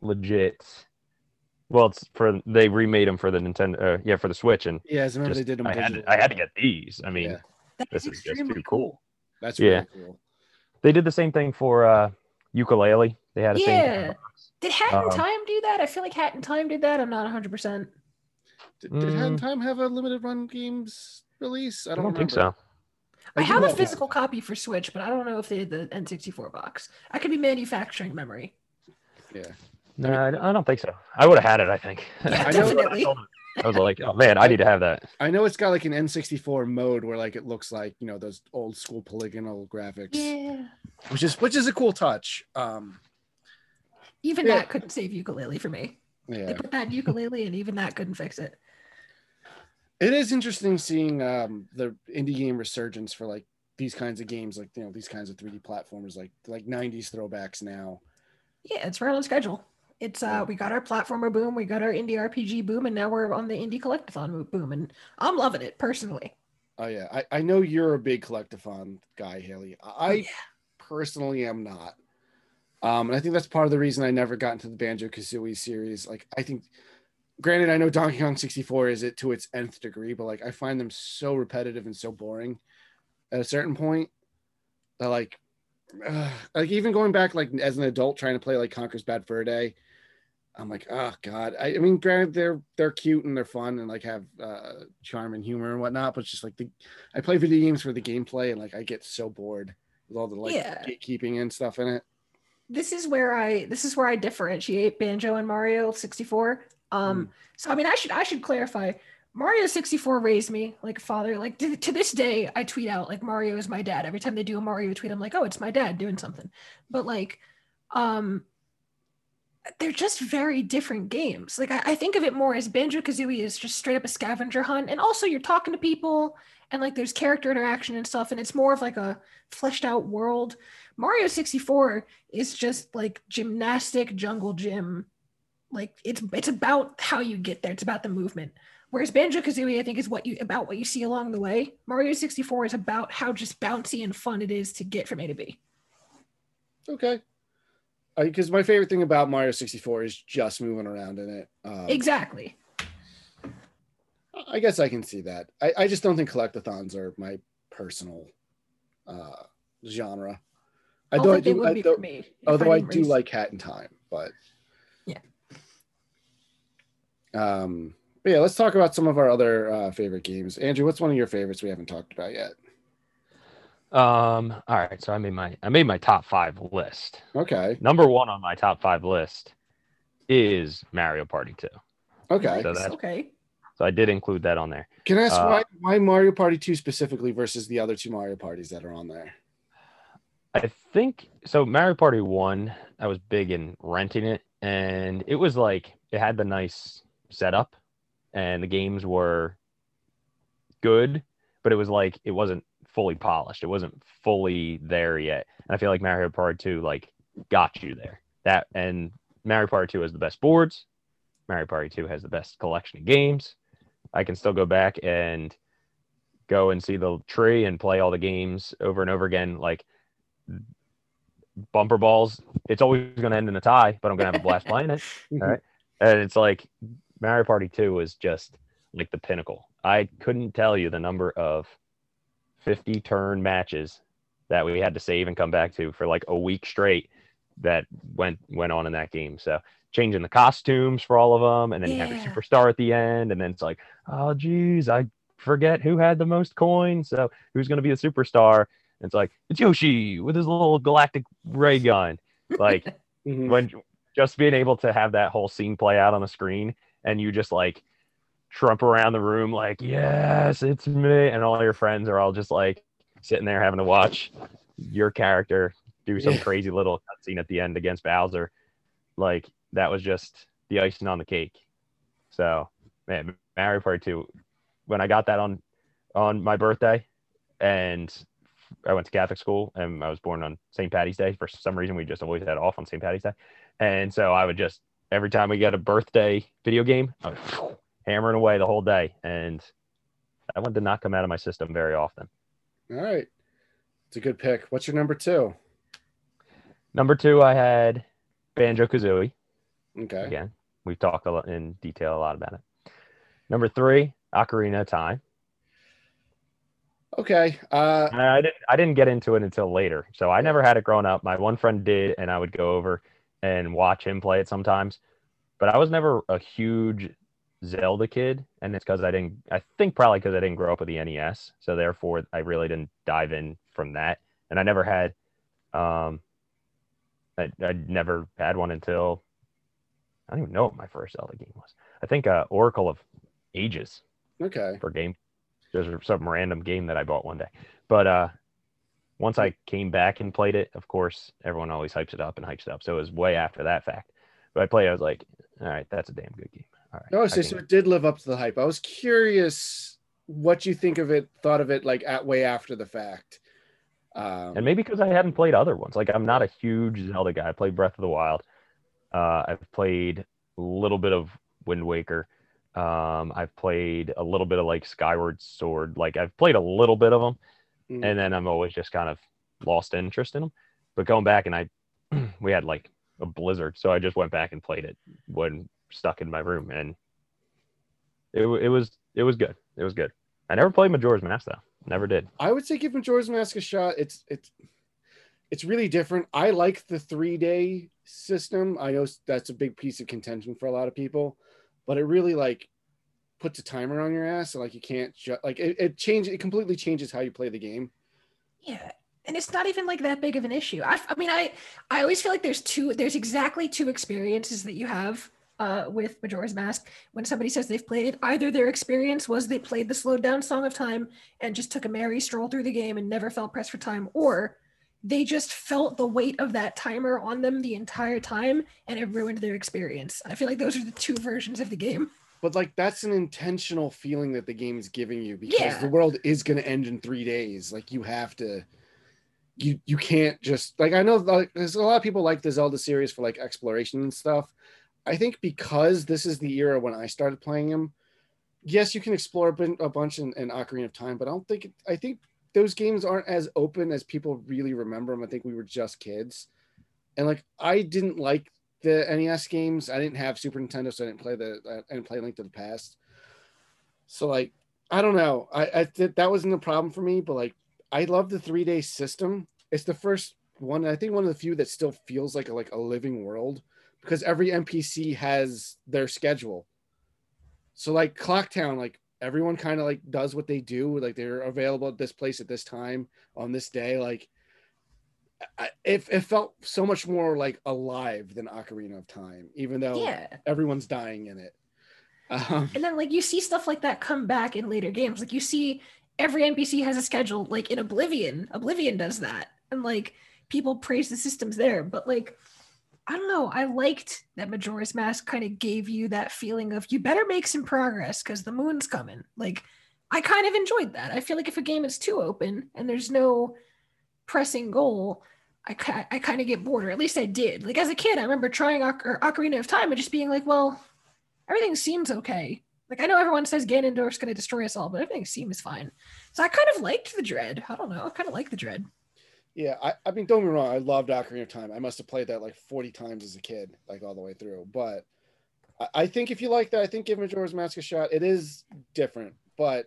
S2: legit. Well, it's for they remade them for the Nintendo, uh, yeah, for the Switch, and
S1: yeah, I remember
S2: just-
S1: they did them.
S2: I had, to, I had to get these. I mean,
S1: Yeah.
S2: This
S3: is
S2: is just too cool.
S1: That's
S2: Yeah.
S1: cool.
S2: They did the same thing for uh, Yooka-Laylee. They had a
S3: Yeah.
S2: thing.
S3: Did Hat in
S2: Um,
S3: Time do that? I feel like Hat in Time did that. I'm not 100%.
S1: Did, did Hat in
S2: Mm.
S1: Time have a limited run games release?
S2: I don't, think so.
S3: I have a physical copy for Switch, but I don't know if they did the N64 box. I could be manufacturing memory.
S1: Yeah.
S2: No, I, I don't think so. I would have had it. I think.
S3: Yeah,
S1: I know-
S3: definitely.
S2: I was like, oh man, I need to have that.
S1: I know it's got like an N64 mode where like it looks like you know those old school polygonal graphics,
S3: Yeah.
S1: which is which is a cool touch. Um,
S3: Even
S1: Yeah.
S3: that couldn't save Yooka-Laylee for me. They put that in Yooka-Laylee, and even that couldn't fix it.
S1: It is interesting seeing um, the indie game resurgence for like these kinds of games, like you know these kinds of 3D platformers, like like 90s throwbacks now.
S3: Yeah, it's right on schedule. It's uh, we got our platformer boom, we got our indie RPG boom, and now we're on the indie collectathon boom, and I'm loving it personally.
S1: Oh yeah, I, I know you're a big collectathon guy, Haley. I
S3: Oh, yeah.
S1: personally am not. Um, and I think that's part of the reason I never got into the Banjo Kazooie series. Like, I think, granted, I know Donkey Kong 64 is it to its nth degree, but like, I find them so repetitive and so boring at a certain point that, like, uh, like even going back like as an adult trying to play like Conker's Bad Fur Day, I'm like, oh god. I, I mean, granted they're they're cute and they're fun and like have uh, charm and humor and whatnot, but it's just like the I play video games for the gameplay and like I get so bored with all the like
S3: Yeah.
S1: gatekeeping and stuff in it.
S3: this is where I this is where I differentiate Banjo and Mario 64. Um, so I mean, I should I should clarify. Mario 64 raised me like a father. Like to, to this day, I tweet out like Mario is my dad. Every time they do a Mario tweet, I'm like, oh, it's my dad doing something. But like, um, they're just very different games. Like I, I think of it more as Banjo Kazooie is just straight up a scavenger hunt, and also you're talking to people and like there's character interaction and stuff, and it's more of like a fleshed out world. Mario 64 is just like gymnastic jungle gym. Like it's it's about how you get there. It's about the movement. Whereas Banjo Kazooie, I think, is what you about what you see along the way. Mario 64 is about how just bouncy and fun it is to get from A to B.
S1: Okay. Because my favorite thing about Mario 64 is just moving around in it. Um,
S3: Exactly.
S1: I guess I can see that. I, I just don't think collectathons are my personal uh, genre. I
S3: Although
S1: do, I do, I do-
S3: for me.
S1: although I do like Hat in Time, but. Um, but yeah, let's talk about some of our other uh, favorite games. Andrew, what's one of your favorites we haven't talked about yet?
S2: Um, all right, so I made my I made my top five list.
S1: Okay,
S2: Number one on my top five list is Mario Party 2.
S1: okay.
S2: So that's-
S3: okay.
S2: So I did include that on there.
S1: Can I ask
S2: uh,
S1: why why Mario Party 2 specifically versus the other two Mario parties that are on there?
S2: I think so. Mario Party 1, I was big in renting it, and it was like it had the nice setup, and the games were good, but it was like it wasn't fully polished. It wasn't fully there yet. And I feel like Mario Party 2 like got you there. That and Mario Party 2 has the best boards. Mario Party 2 has the best collection of games. I can still go back and go and see the tree and play all the games over and over again. Like bumper balls, it's always going to end in a tie, but I'm going to have a blast playing it. All right. And it's like Mario Party 2 was just like the pinnacle. I couldn't tell you the number of 50 turn matches that we had to save and come back to for like a week straight that went went on in that game. So changing the costumes for all of them, and then you have
S3: Yeah.
S2: your superstar at the end, and then it's like, oh geez, I forget who had the most coins, so who's going to be the superstar? And it's like it's Yoshi with his little galactic ray gun. Like when just being able to have that whole scene play out on the screen, and you just like trump around the room like, yes, it's me, and all your friends are all just like sitting there having to watch your character do some
S1: Yeah.
S2: crazy little cutscene at the end against Bowser. Like that was just the icing on the cake. So, man, Mario Party 2, when I got that on on my birthday and I went to Catholic school and I was born on St. Patty's Day. For some reason, we just always had off on St. Patty's Day. And so I would just, every time we got a birthday video game, I would hammering away the whole day. And that one did not come out of my system very often.
S1: All right. It's a good pick. What's your number two?
S2: Number two, I had Banjo Kazooie.
S1: Okay.
S2: Again, we've talked a lot in detail a lot about it. Number three, Ocarina of Time.
S1: Okay. Uh,
S2: I didn't I didn't get into it until later. So I never had it growing up. My one friend did, and I would go over and watch him play it sometimes. But I was never a huge Zelda kid, and it's because I didn't. I think probably because I didn't grow up with the NES, so therefore I really didn't dive in from that. And I never had, um, I I never had one until I don't even know what my first Zelda game was. I think uh, Oracle of Ages
S1: okay.
S2: for game. There's some random game that I bought one day. But uh once I came back and played it, of course, everyone always hypes it up and hypes it up. So it was way after that fact. But I played, I was like, all right, that's a damn good game. All right.
S1: Oh, so, so it did live up to the hype. I was curious what you think of it, thought of it like at way after the fact. Um,
S2: and maybe because I hadn't played other ones. Like I'm not a huge Zelda guy. I played Breath of the Wild. Uh, I've played a little bit of Wind Waker. Um, I've played a little bit of like Skyward Sword. Like I've played a little bit of them,
S1: Mm.
S2: and then I'm always just kind of lost interest in them. But going back and I, we had like a blizzard, so I just went back and played it when stuck in my room, and it it was it was good. It was good. I never played Majora's Mask though. Never did.
S1: I would say give Majora's Mask a shot. It's it's it's really different. I like the three day system. I know that's a big piece of contention for a lot of people, but it really like puts a timer on your ass. And like you can't ju- like it, it changes. It completely changes how you play the game.
S3: Yeah. And it's not even like that big of an issue. I, I mean, I, I always feel like there's two, there's exactly two experiences that you have uh, with Majora's Mask. When somebody says they've played it, either their experience was they played the slowed down Song of Time and just took a merry stroll through the game and never felt pressed for time, or they just felt the weight of that timer on them the entire time and it ruined their experience. I feel like those are the two versions of the game.
S1: But like that's an intentional feeling that the game is giving you because
S3: Yeah.
S1: the world is going to end in three days. Like you have to, you you can't just like I know like there's a lot of people like the Zelda series for like exploration and stuff. I think because this is the era when I started playing them. Yes, you can explore a, bun- a bunch in, in Ocarina of Time, but I don't think it, I think those games aren't as open as people really remember them. I think we were just kids, and like I didn't like the NES games. I didn't have Super Nintendo, so I didn't play the uh, I didn't play Link to the Past. So like I don't know. I I th- that wasn't a problem for me, but like I love the three day system. It's the first one. I think one of the few that still feels like a, like a living world because every NPC has their schedule. So like Clock Town, like everyone kind of like does what they do. Like they're available at this place at this time on this day. Like I, it, it felt so much more like alive than Ocarina of Time, even though
S3: Yeah.
S1: everyone's dying in it. Um,
S3: And then like you see stuff like that come back in later games. Like you see every NPC has a schedule. Like in Oblivion, Oblivion does that, and like people praise the systems there. But like I don't know, I liked that Majora's Mask kind of gave you that feeling of you better make some progress because the moon's coming. Like I kind of enjoyed that. I feel like if a game is too open and there's no pressing goal. I, I kind of get bored, or at least I did. Like as a kid, I remember trying Oc- Ocarina of Time and just being like, well, everything seems okay. Like I know everyone says Ganondorf's going to destroy us all, but everything seems fine. So I kind of liked the dread. I don't know. I kind of like the dread.
S1: Yeah, I, I mean, don't get me wrong. I loved Ocarina of Time. I must have played that like 40 times as a kid, like all the way through. But I, I think if you like that, I think give Majora's Mask a shot. It is different, but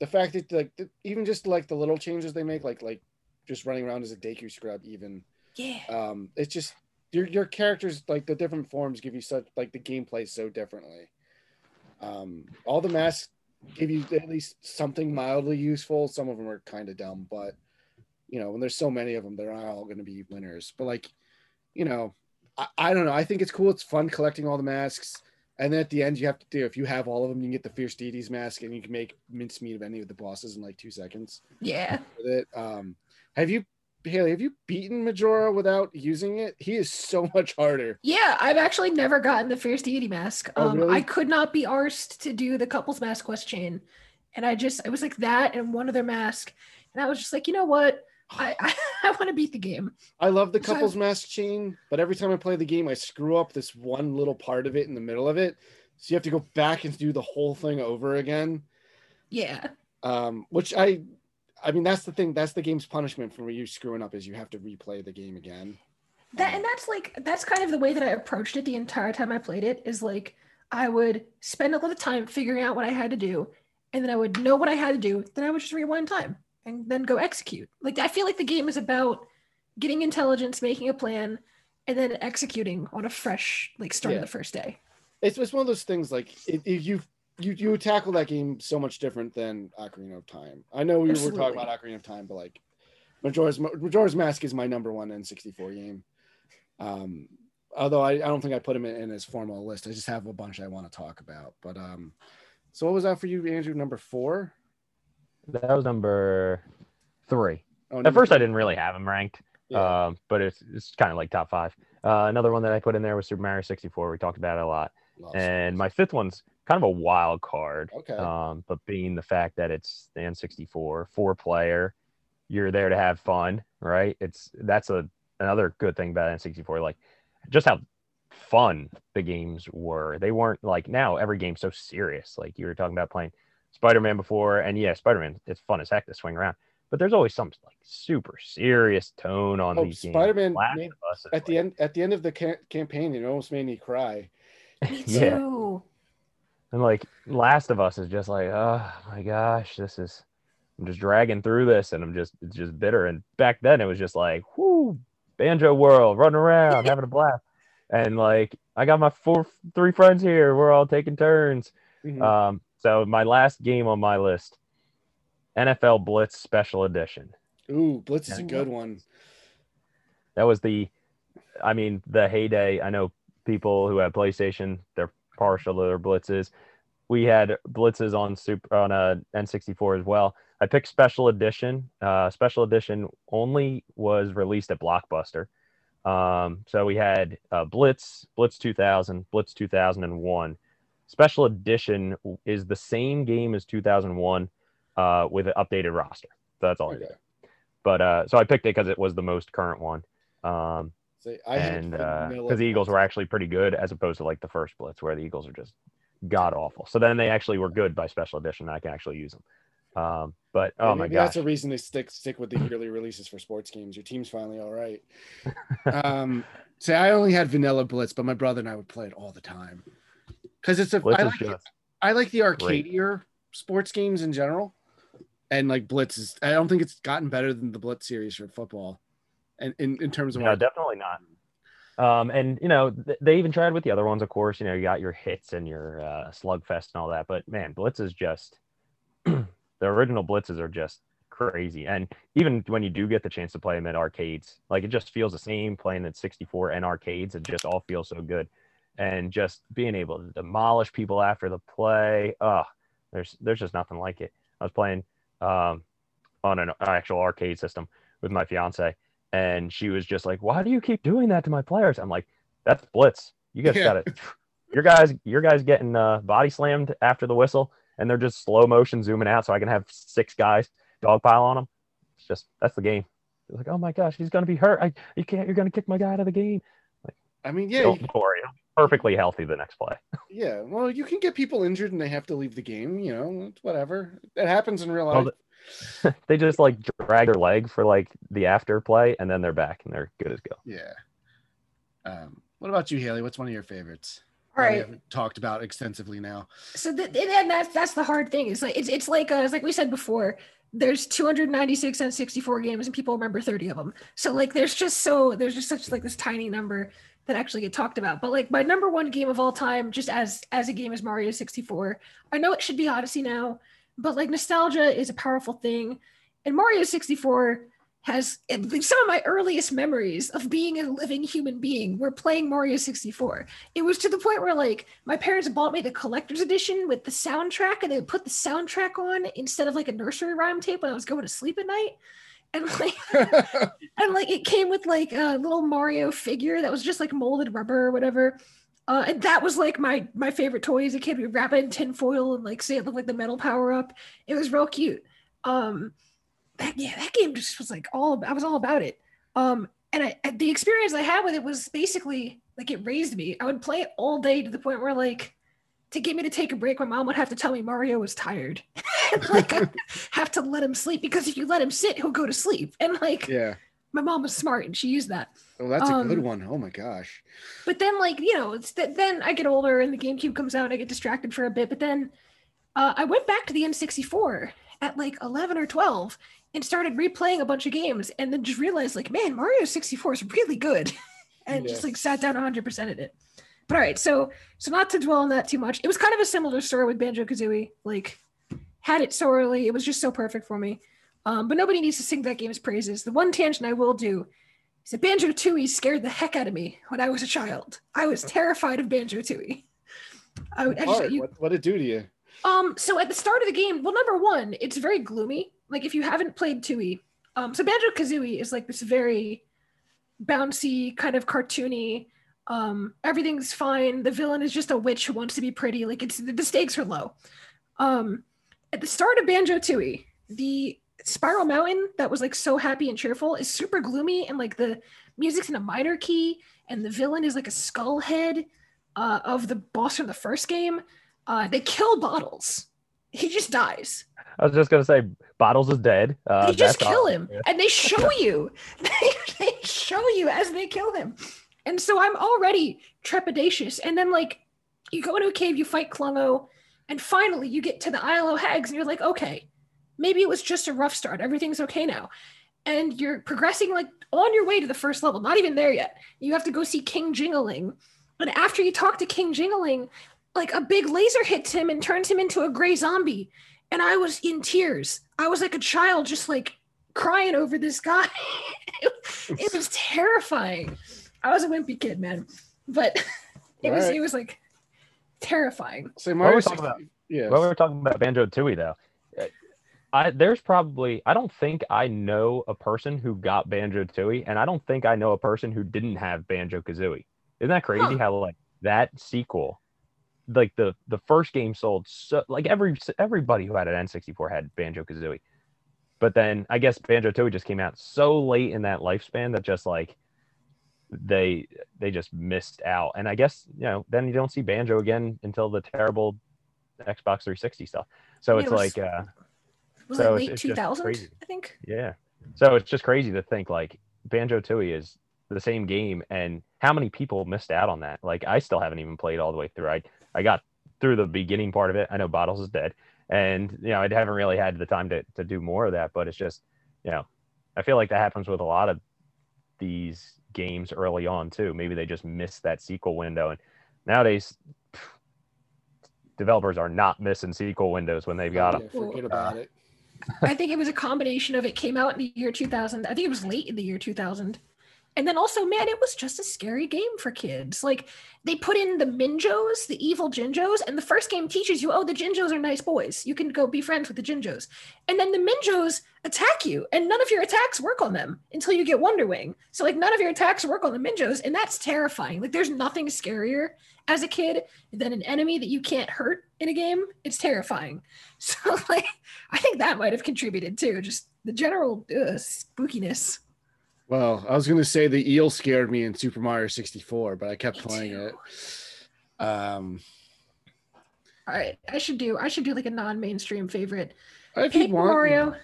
S1: the fact that like the, even just like the little changes they make, like like just running around as a Deku scrub, even
S3: Yeah.
S1: um, it's just your your characters like the different forms give you such like the gameplay so differently. Um, all the masks give you at least something mildly useful. Some of them are kind of dumb, but you know when there's so many of them, they're not all going to be winners. But like, you know, I, I don't know. I think it's cool. It's fun collecting all the masks. And then at the end, you have to do if you have all of them, you can get the Fierce Deity's mask, and you can make mincemeat of any of the bosses in like two seconds
S3: Yeah.
S1: with it. Um, have you, Haley? Have you beaten Majora without using it? He is so much harder.
S3: Yeah, I've actually never gotten the Fierce Deity mask.
S1: Oh,
S3: Um,
S1: really?
S3: I could not be arsed to do the couples mask quest chain. And I just, I was like that and one other mask. And I was just like, you know what? I, I, I want to beat the game.
S1: I love the
S3: So-
S1: couples mask chain, but every time I play the game, I screw up this one little part of it in the middle of it. So you have to go back and do the whole thing over again.
S3: Yeah.
S1: Um, which I, I mean, that's the thing. That's the game's punishment for where you screwing up is you have to replay the game again.
S3: That um, and that's like that's kind of the way that I approached it the entire time I played it is like I would spend a lot of time figuring out what I had to do, and then I would know what I had to do, then I would just rewind time and then go execute. Like I feel like the game is about getting intelligence, making a plan, and then executing on a fresh like start
S1: Yeah.
S3: of the first day.
S1: It's it's one of those things like if if you you you tackle that game so much different than Ocarina of Time. I know we were talking about Ocarina of Time, but like Majora's Majora's Mask is my number one N64 game. Um, although I, I don't think I put him in, in his formal list. I just have a bunch I want to talk about. But um, so what was that for you, Andrew? Number four?
S2: That was number three.
S1: Oh,
S2: At
S1: number
S2: first, I didn't really have him ranked,
S1: Yeah.
S2: um, but it's it's kind of like top five. Uh, another one that I put in there was Super Mario 64. We talked about it a lot.
S1: Love
S2: And my fifth one's kind of a wild card.
S1: Okay.
S2: Um, but being the fact that it's the N64, four player, you're there to have fun, right? It's that's a another good thing about N64. Like just how fun the games were. They weren't like now every game's so serious. Like you were talking about playing Spider-Man before, and yeah, Spider-Man, it's fun as heck to swing around. But there's always some like super serious tone on
S1: Oh,
S2: these games.
S1: Spider-Man
S2: Last
S1: made-
S2: of Us is
S1: at the end at the end of the ca- campaign, it almost made me cry.
S3: Me
S2: Yeah. And like Last of Us is just like, oh my gosh, this is I'm just dragging through this, and I'm just it's just bitter. And back then, it was just like, whoo, banjo world, running around, having a blast. And like, I got my four, three friends here. We're all taking turns.
S1: Mhm.
S2: Um, so my last game on my list, NFL Blitz Special Edition.
S1: Ooh, Blitz is a good one.
S2: That was the, I mean, the heyday. I know people who have PlayStation, they're partial to their blitzes. We had blitzes on super on a N64 as well. I picked Special Edition. Uh, Special Edition only was released at Blockbuster. Um, so we had uh, Blitz, Blitz 2000, Blitz 2001. Special Edition is the same game as 2001 uh, with an updated roster. So that's all I
S1: Okay.
S2: did. But uh, so I picked it because it was the most current one. Um,
S1: I
S2: and because
S1: vanilla
S2: the Eagles were actually pretty good as opposed to like the first Blitz, where the Eagles are just god awful. So then they actually were good by special edition. I can actually use them. Um, but oh my
S1: Maybe
S2: gosh,
S1: that's a reason they stick stick with the yearly releases for sports games. Your team's finally all right. um, say I only had vanilla Blitz, but my brother and I would play it all the time because it's a.
S2: Blitz
S1: I like,
S2: just
S1: I like the
S2: great.
S1: sports games in general, and like Blitz is. I don't think it's gotten better than the Blitz series for football, and in, in terms of
S2: no, definitely not. Um, and you know th- they even tried with the other ones, of course. You know you got your hits and your uh, slugfest and all that, but man, Blitz is just the original Blitzes are just crazy. And even when you do get the chance to play them at arcades, like it just feels the same playing at 64 and arcades. It just all feels so good. And just being able to demolish people after the play, oh, there's there's just nothing like it. I was playing um, on an actual arcade system with my fiance, and she was just like, "Why do you keep doing that to my players?" I'm like, "That's blitz. You guys
S1: Yeah.
S2: got it. Your guys, your guys getting uh, body slammed after the whistle, and they're just slow motion zooming out, so I can have six guys dogpile on them. It's just that's the game. They're like, "Oh my gosh, he's gonna be hurt. I, you can't. You're gonna kick my guy out of the game."
S1: Like, I mean, yeah,
S2: Don't
S1: you-
S2: worry, be perfectly healthy the next play.
S1: yeah. Well, you can get people injured and they have to leave the game. You know, it's whatever. It happens in real life.
S2: Well, they just like drag their leg for like the after play, and then they're back and they're good as go.
S1: yeah. Um, what about you, Haley? What's one of your favorites?
S3: All
S1: that we
S3: right.
S1: haven't talked about extensively now.
S3: So th- and and that's that's the hard thing. It's like it's it's like uh, it's like we said before. There's 296 and 64 games, and people remember 30 of them. So like, there's just so there's just such like this tiny number that actually get talked about. But like, my number one game of all time, just as as a game, is Mario 64. I know it should be Odyssey now, but like nostalgia is a powerful thing, and Mario 64 has some of my earliest memories of being a living human being were playing Mario 64 it was to the point where like my parents bought me the collector's edition with the soundtrack and they would put the soundtrack on instead of like a nursery rhyme tape when I was going to sleep at night. And like and like it came with like a little Mario figure that was just like molded rubber or whatever. Uh, and that was like my my favorite toy as a kid. We wrap it in tinfoil and like say it looked like the metal power up. It was real cute. Um that, yeah, that game just was like all I was all about it. Um and I the experience I had with it was basically like it raised me. I would play it all day to the point where like to get me to take a break, my mom would have to tell me Mario was tired. and like I have to let him sleep because if you let him sit, he'll go to sleep. And like
S1: yeah.
S3: My mom was smart and she used that.
S1: Oh, that's a good
S3: Um,
S1: one. Oh my gosh.
S3: But then, like, you know, it's th- then I get older and the GameCube comes out and I get distracted for a bit. But then uh, I went back to the N64 at like 11 or 12 and started replaying a bunch of games and then just realized, like, man, Mario 64 is really good. and just like sat down 100% at it. But all right, so so not to dwell on that too much. It was kind of a similar story with Banjo Kazooie. Like, had it so early, it was just so perfect for me. Um, but nobody needs to sing that game's praises. The one tangent I will do is that Banjo Tooie scared the heck out of me when I was a child. I was terrified of Banjo Tooie. I, would- just, you,
S1: What what it do to you?
S3: um, so at the start of the game, well, number one, it's very gloomy. Like if you haven't played Tooie, um, so Banjo Kazooie is like this very bouncy, kind of cartoony. Um, everything's fine. The villain is just a witch who wants to be pretty. Like it's the stakes are low. Um, at the start of Banjo Tooie, the Spiral Mountain that was like so happy and cheerful is super gloomy, and like the music's in a minor key, and the villain is like a skull head uh, of the boss from the first game. Uh, they kill Bottles. He just dies.
S2: I was just gonna say, Bottles is dead. Uh,
S3: they just kill
S2: all.
S3: him, and they show you. They, they show you as they kill him, and so I'm already trepidatious. And then like, you go into a cave, you fight Klungo, and finally you get to the Isle of Hags, and you're like, okay, maybe it was just a rough start. Everything's okay now. And you're progressing like on your way to the first level, not even there yet. You have to go see King Jingaling. And after you talk to King Jingaling, like a big laser hits him and turns him into a gray zombie. And I was in tears. I was like a child, just like crying over this guy. it was terrifying. I was a wimpy kid, man. But it was
S1: Alright.
S3: it was like terrifying.
S1: So
S2: What
S1: Mario
S2: we're talking about-
S1: yeah.
S2: Well, we were talking about Banjo Tooie though. I there's probably I don't think I know a person who got Banjo Tooie, and I don't think I know a person who didn't have Banjo Kazooie. Isn't that crazy?
S3: Huh.
S2: How like that sequel, like the the first game sold so like every everybody who had an N64 had Banjo Kazooie, but then I guess Banjo Tooie just came out so late in that lifespan that just like they they just missed out, and I guess you know then you don't see Banjo again until the terrible Xbox 360 stuff. So it's
S3: it was-
S2: like, uh,
S3: Was
S2: So
S3: it late 2000? I think.
S2: yeah. So it's just crazy to think like Banjo Tooie is the same game, and how many people missed out on that? Like I still haven't even played all the way through. I I got through the beginning part of it. I know Bottles is dead, and you know I haven't really had the time to to do more of that. But it's just you know I feel like that happens with a lot of these games early on too. Maybe they just missed that sequel window, and nowadays. pff, Developers are not missing sequel windows when they've oh, got them.
S1: Forget about it.
S3: I think it was a combination of it came out in the year 2000. I think it was late in the year 2000. And then also, man, it was just a scary game for kids. Like they put in the Minjos, the evil Jinjos, and the first game teaches you, oh, the Jinjos are nice boys. You can go be friends with the Jinjos. And then the Minjos attack you, and none of your attacks work on them until you get Wonder Wing. So like none of your attacks work on the Minjos, and that's terrifying. Like there's nothing scarier as a kid than an enemy that you can't hurt in a game. It's terrifying. So like I think that might have contributed too. Just the general spookiness.
S1: Well, I was going to say the eel scared me in Super Mario 64, but I kept
S3: Me
S1: playing
S3: too.
S1: it. Um,
S3: All right, I should do. I should do like a non-mainstream favorite.
S1: if
S3: Paper
S1: want,
S3: Mario.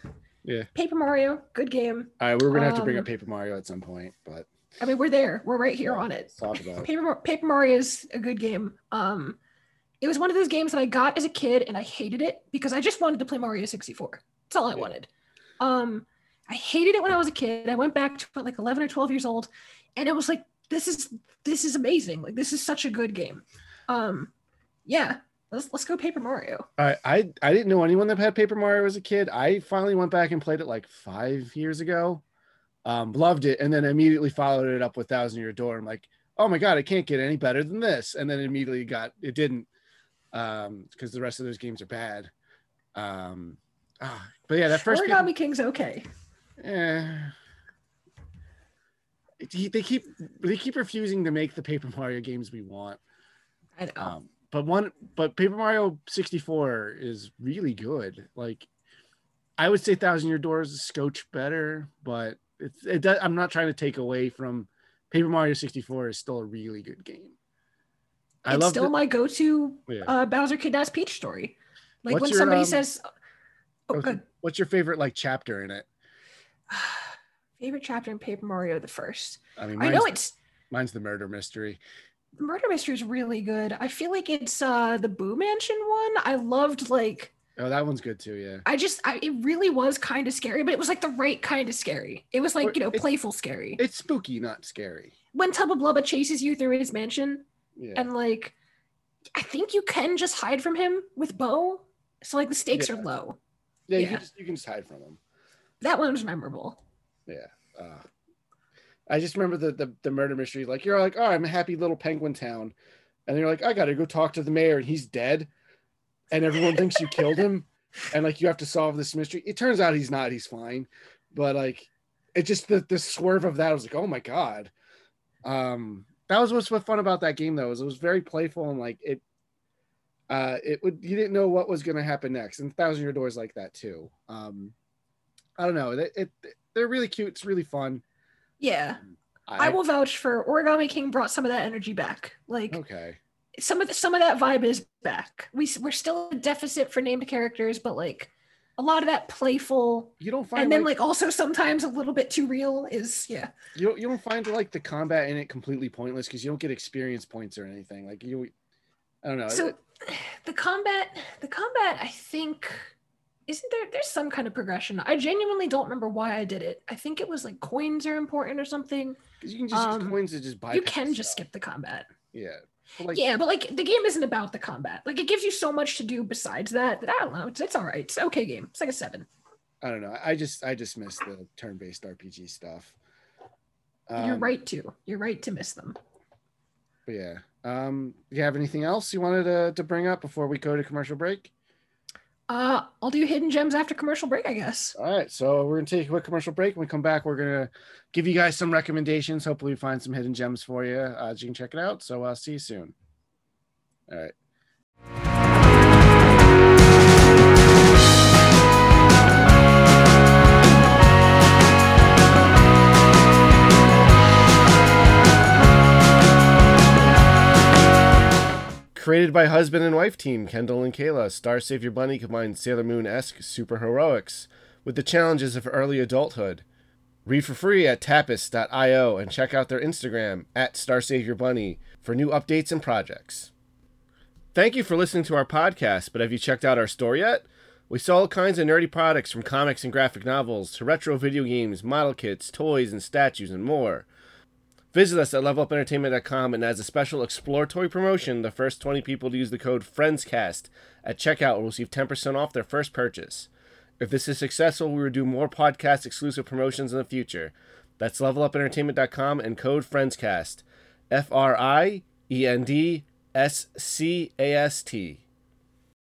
S1: Yeah.
S3: Paper Mario, good game.
S1: All right, we're gonna have to bring up
S3: Um,
S1: Paper Mario at some point, but
S3: I mean, we're there. We're right here on it.
S1: talk about it.
S3: Paper Paper Mario is a good game. Um, it was one of those games that I got as a kid and I hated it because I just wanted to play Mario 64. That's all I
S1: Yeah.
S3: wanted. Um, I hated it when I was a kid. I went back to it like 11 or 12 years old, and it was like, this is this is amazing. Like this is such a good game. Um, yeah, let's let's go Paper Mario.
S1: I, I I didn't know anyone that had Paper Mario as a kid. I finally went back and played it like five years ago. Um, loved it, and then immediately followed it up with Thousand Year Door. I'm like, oh my god, it can't get any better than this. And then immediately got it didn't, um, because the rest of those games are bad. Um, ah, but yeah, that first
S3: Origami King's okay.
S1: Eh. They keep they keep refusing to make the Paper Mario games we want.
S3: I know.
S1: Um, but one, but Paper Mario 64 is really good. Like, I would say Thousand Year Door is a scotch better, but it's it. Does, I'm not trying to take away from Paper Mario 64 is still a really good game. I
S3: it's
S1: love
S3: still my go-to
S1: yeah.
S3: uh, Bowser Kidnaps Peach story. Like
S1: What's
S3: when
S1: your,
S3: somebody
S1: um,
S3: says, "Oh,
S1: okay.
S3: good."
S1: What's your favorite like chapter in it?
S3: Favorite chapter in Paper Mario, the first.
S1: I mean,
S3: I know it's
S1: mine's the murder mystery.
S3: the murder mystery is really good. I feel like it's uh the Boo Mansion one. I loved like
S1: Oh, that one's good too. Yeah.
S3: I just I, it really was kind of scary, but it was like the right kind of scary. It was
S1: Or
S3: like you know playful scary.
S1: It's spooky, not scary.
S3: when Tubba Blubba chases you through his mansion,
S1: Yeah.
S3: and like I think you can just hide from him with Bow. So like the stakes
S1: Yeah.
S3: are low.
S1: yeah, you can just you can just hide from them.
S3: That one was memorable.
S1: Yeah. Uh, I just remember the, the the murder mystery. Like you're like, oh, I'm a happy little penguin town, and you're like, I got to go talk to the mayor, and he's dead, and everyone thinks you killed him, and like you have to solve this mystery. It turns out he's not. He's fine, but like, it just the the swerve of that I was like, oh my god. Um, that was what's what fun about that game though. Is it was very playful and like it. Uh, it would you didn't know what was going to happen next, and Thousand Year Doors like that too. Um, I don't know. It, it they're really cute. It's really fun.
S3: Yeah. Um, I, will vouch for Origami King brought some of that energy back. Like
S1: Okay.
S3: some of the, some of that vibe is back. We we're still a deficit for named characters, but like a lot of that playful
S1: You don't find
S3: and then
S1: like,
S3: like also sometimes a little bit too real is yeah.
S1: you don't, you don't find like the combat in it completely pointless because you don't get experience points or anything. Like you, I don't know.
S3: So the combat the combat I think isn't there there's some kind of progression i genuinely don't remember why i did it i think it was like coins are important or something
S1: 'Cause you can just use
S3: Um,
S1: coins to just buy.
S3: you can just skip the combat
S1: Yeah. But like,
S3: yeah but like the game isn't about the combat like it gives you so much to do besides that that i don't know it's, it's all right it's okay game it's like a seven
S1: I don't know. I just I just miss the turn-based RPG stuff.
S3: you're
S1: Um,
S3: right to you're right to miss them
S1: But yeah. Um, you have anything else you wanted to, to bring up before we go to commercial break?
S3: Uh i'll do hidden gems after commercial break i guess
S1: All right, so we're gonna take a quick commercial break. When we come back, we're gonna give you guys some recommendations. Hopefully, we find some hidden gems for you. Uh, you can check it out. So, uh, see you soon. All right. Created by husband and wife team Kendall and Kayla, Star Savior Bunny combines Sailor Moon esque super heroics with the challenges of early adulthood. Read for free at tapas.io and check out their Instagram at Star Savior Bunny for new updates and projects. Thank you for listening to our podcast, but have you checked out our store yet? We sell all kinds of nerdy products from comics and graphic novels to retro video games, model kits, toys, and statues, and more. Visit us at levelupentertainment.com and as a special exploratory promotion, the first 20 people to use the code FRIENDSCAST at checkout will receive 10% off their first purchase. If this is successful, we will do more podcast exclusive promotions in the future. That's levelupentertainment.com and code FRIENDSCAST. F R I E N D S C A S T.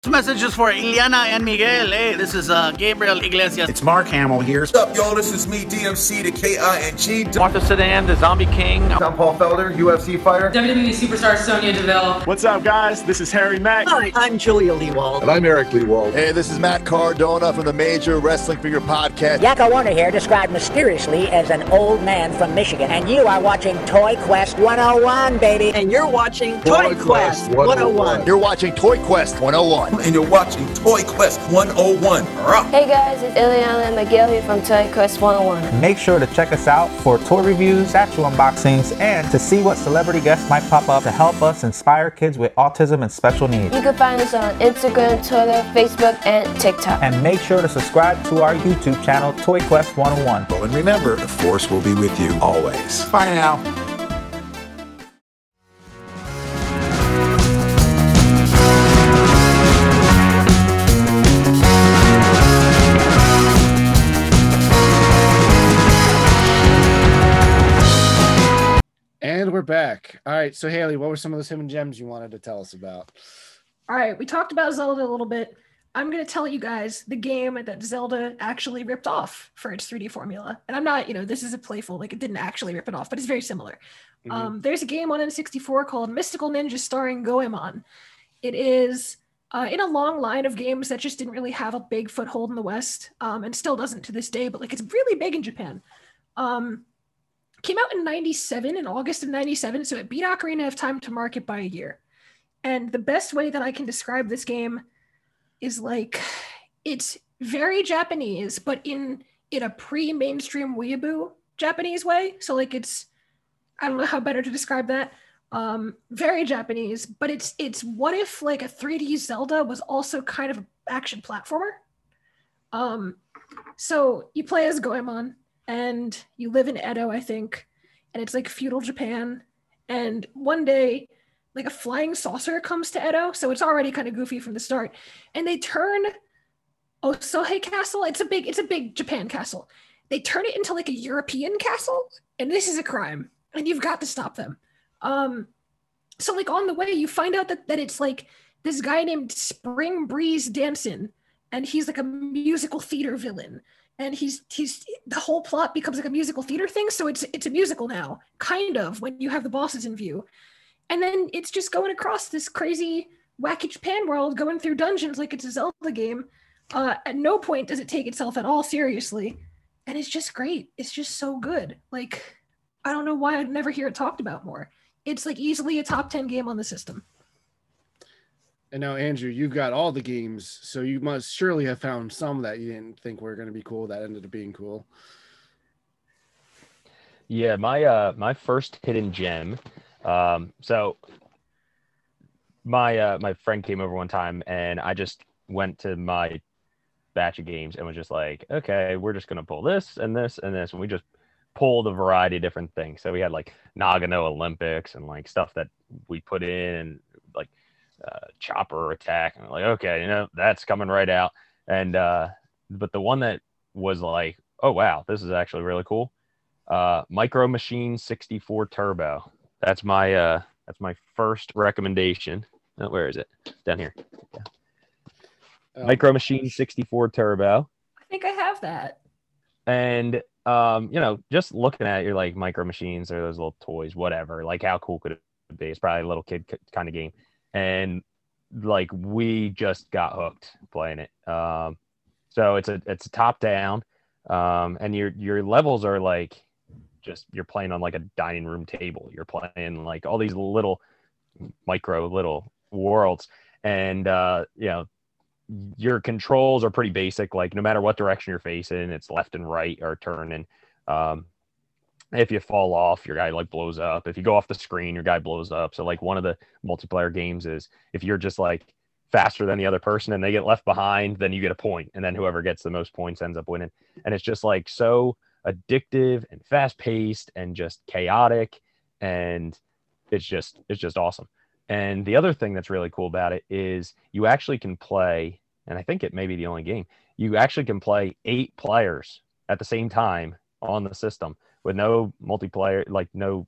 S4: This message is for Iliana and Miguel. Hey, this is uh, Gabriel Iglesias.
S5: It's Mark Hamill here.
S6: What's up, y'all? This is me, DMC, the K-I-N-G.
S7: Martha Sedan, the Zombie King.
S8: I'm Paul Felder, UFC fighter.
S9: WWE superstar Sonya Deville.
S10: What's up, guys? This is Harry Mack.
S11: Hi, I'm Julia Leewald.
S12: And I'm Eric Leewald.
S13: Hey, this is Matt Cardona from the Major Wrestling Figure Podcast.
S14: Yakko Warner here, described mysteriously as an old man from Michigan. And you are watching Toy Quest 101, baby.
S11: And you're watching Toy, Toy Quest 101. 101.
S13: You're watching Toy Quest 101.
S6: And you're watching Toy Quest 101.
S15: Hey guys, it's Ileana and Miguel here from Toy Quest 101.
S16: Make sure to check us out for toy reviews, statue unboxings, and to see what celebrity guests might pop up to help us inspire kids with autism and special needs.
S15: You can find us on Instagram, Twitter, Facebook, and TikTok.
S16: And make sure to subscribe to our YouTube channel, Toy Quest 101.
S12: Oh, and remember, the Force will be with you always.
S5: Bye now.
S1: And we're back. All right. So, Haley, what were some of those hidden gems you wanted to tell us about?
S3: All right, we talked about Zelda a little bit. I'm going to tell you guys the game that Zelda actually ripped off for its 3D formula. And I'm not, you know, this is a playful, like it didn't actually rip it off, but it's very similar. Mm-hmm. Um, there's a game on N64 called Mystical Ninja starring Goemon. It is uh, in a long line of games that just didn't really have a big foothold in the West um, and still doesn't to this day, but like it's really big in Japan. Um, came out in 97, in August of 97, so it beat Ocarina of Time to market by a year. And the best way that I can describe this game is like it's very Japanese, but in in a pre-mainstream weeaboo Japanese way. So like it's I don't know how better to describe that. Um, very Japanese, but it's it's what if like a 3D Zelda was also kind of an action platformer. Um, so you play as Goemon and you live in Edo, I think, and it's like feudal Japan. And one day like a flying saucer comes to Edo, so it's already kind of goofy from the start. And they turn Osohe Castle. It's a big, it's a big Japan castle. They turn it into like a European castle, and this is a crime, and you've got to stop them. Um, so like on the way, you find out that that it's like this guy named Spring Breeze Dancin', and he's like a musical theater villain. And he's he's the whole plot becomes like a musical theater thing. So it's it's a musical now, kind of, when you have the bosses in view and then it's just going across this crazy wacky Japan world, going through dungeons like it's a Zelda game. Uh, at no point does it take itself at all seriously, and it's just great. It's just so good. Like I don't know why I'd never hear it talked about more. It's like easily a top ten game on the system.
S1: And now, Andrew, you've got all the games, so you must surely have found some that you didn't think were going to be cool that ended up being cool.
S2: Yeah, my uh my first hidden gem um, so my uh, my friend came over one time, and I just went to my batch of games and was just like, okay, we're just gonna pull this and this and this, and we just pulled a variety of different things. So we had like Nagano Olympics and like stuff that we put in and uh, chopper attack and like okay, you know that's coming right out. And uh, but the one that was like, oh wow, this is actually really cool. Uh, Micro Machine 64 Turbo. That's my uh, that's my first recommendation. Oh, where is it? Down here. Yeah.
S1: Um,
S2: Micro Machine 64 Turbo.
S3: I think I have that.
S2: And um, you know, just looking at your like micro machines or those little toys, whatever. Like, how cool could it be? It's probably a little kid kind of game, and like we just got hooked playing it. Um, so it's a it's a top down, um, and your your levels are like just you're playing on like a dining room table. You're playing like all these little micro little worlds, and uh, you know your controls are pretty basic. Like no matter what direction you're facing, it's left and right or turning. Um, if you fall off, your guy like blows up. If you go off the screen, your guy blows up. So like one of the multiplayer games is if you're just like faster than the other person and they get left behind, then you get a point, and then whoever gets the most points ends up winning. And it's just like so addictive and fast paced and just chaotic, and it's just it's just awesome. And the other thing that's really cool about it is you actually can play, and I think it may be the only game, you actually can play eight players at the same time on the system with no multiplayer, like no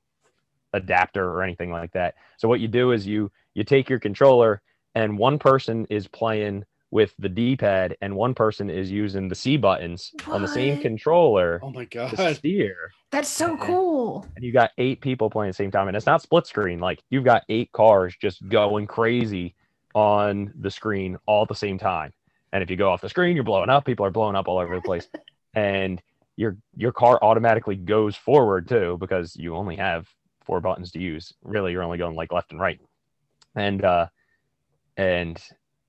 S2: adapter or anything like that. So what you do is you you take your controller and one person is playing with the D-pad and one person is using the C buttons on the same controller
S1: Oh my
S2: to
S1: god.
S2: steer
S3: That's so cool.
S2: and you got eight people playing at the same time and it's not split screen like you've got eight cars just going crazy on the screen all at the same time and if you go off the screen you're blowing up people are blowing up all over the place and your your car automatically goes forward too because you only have four buttons to use really you're only going like left and right and uh and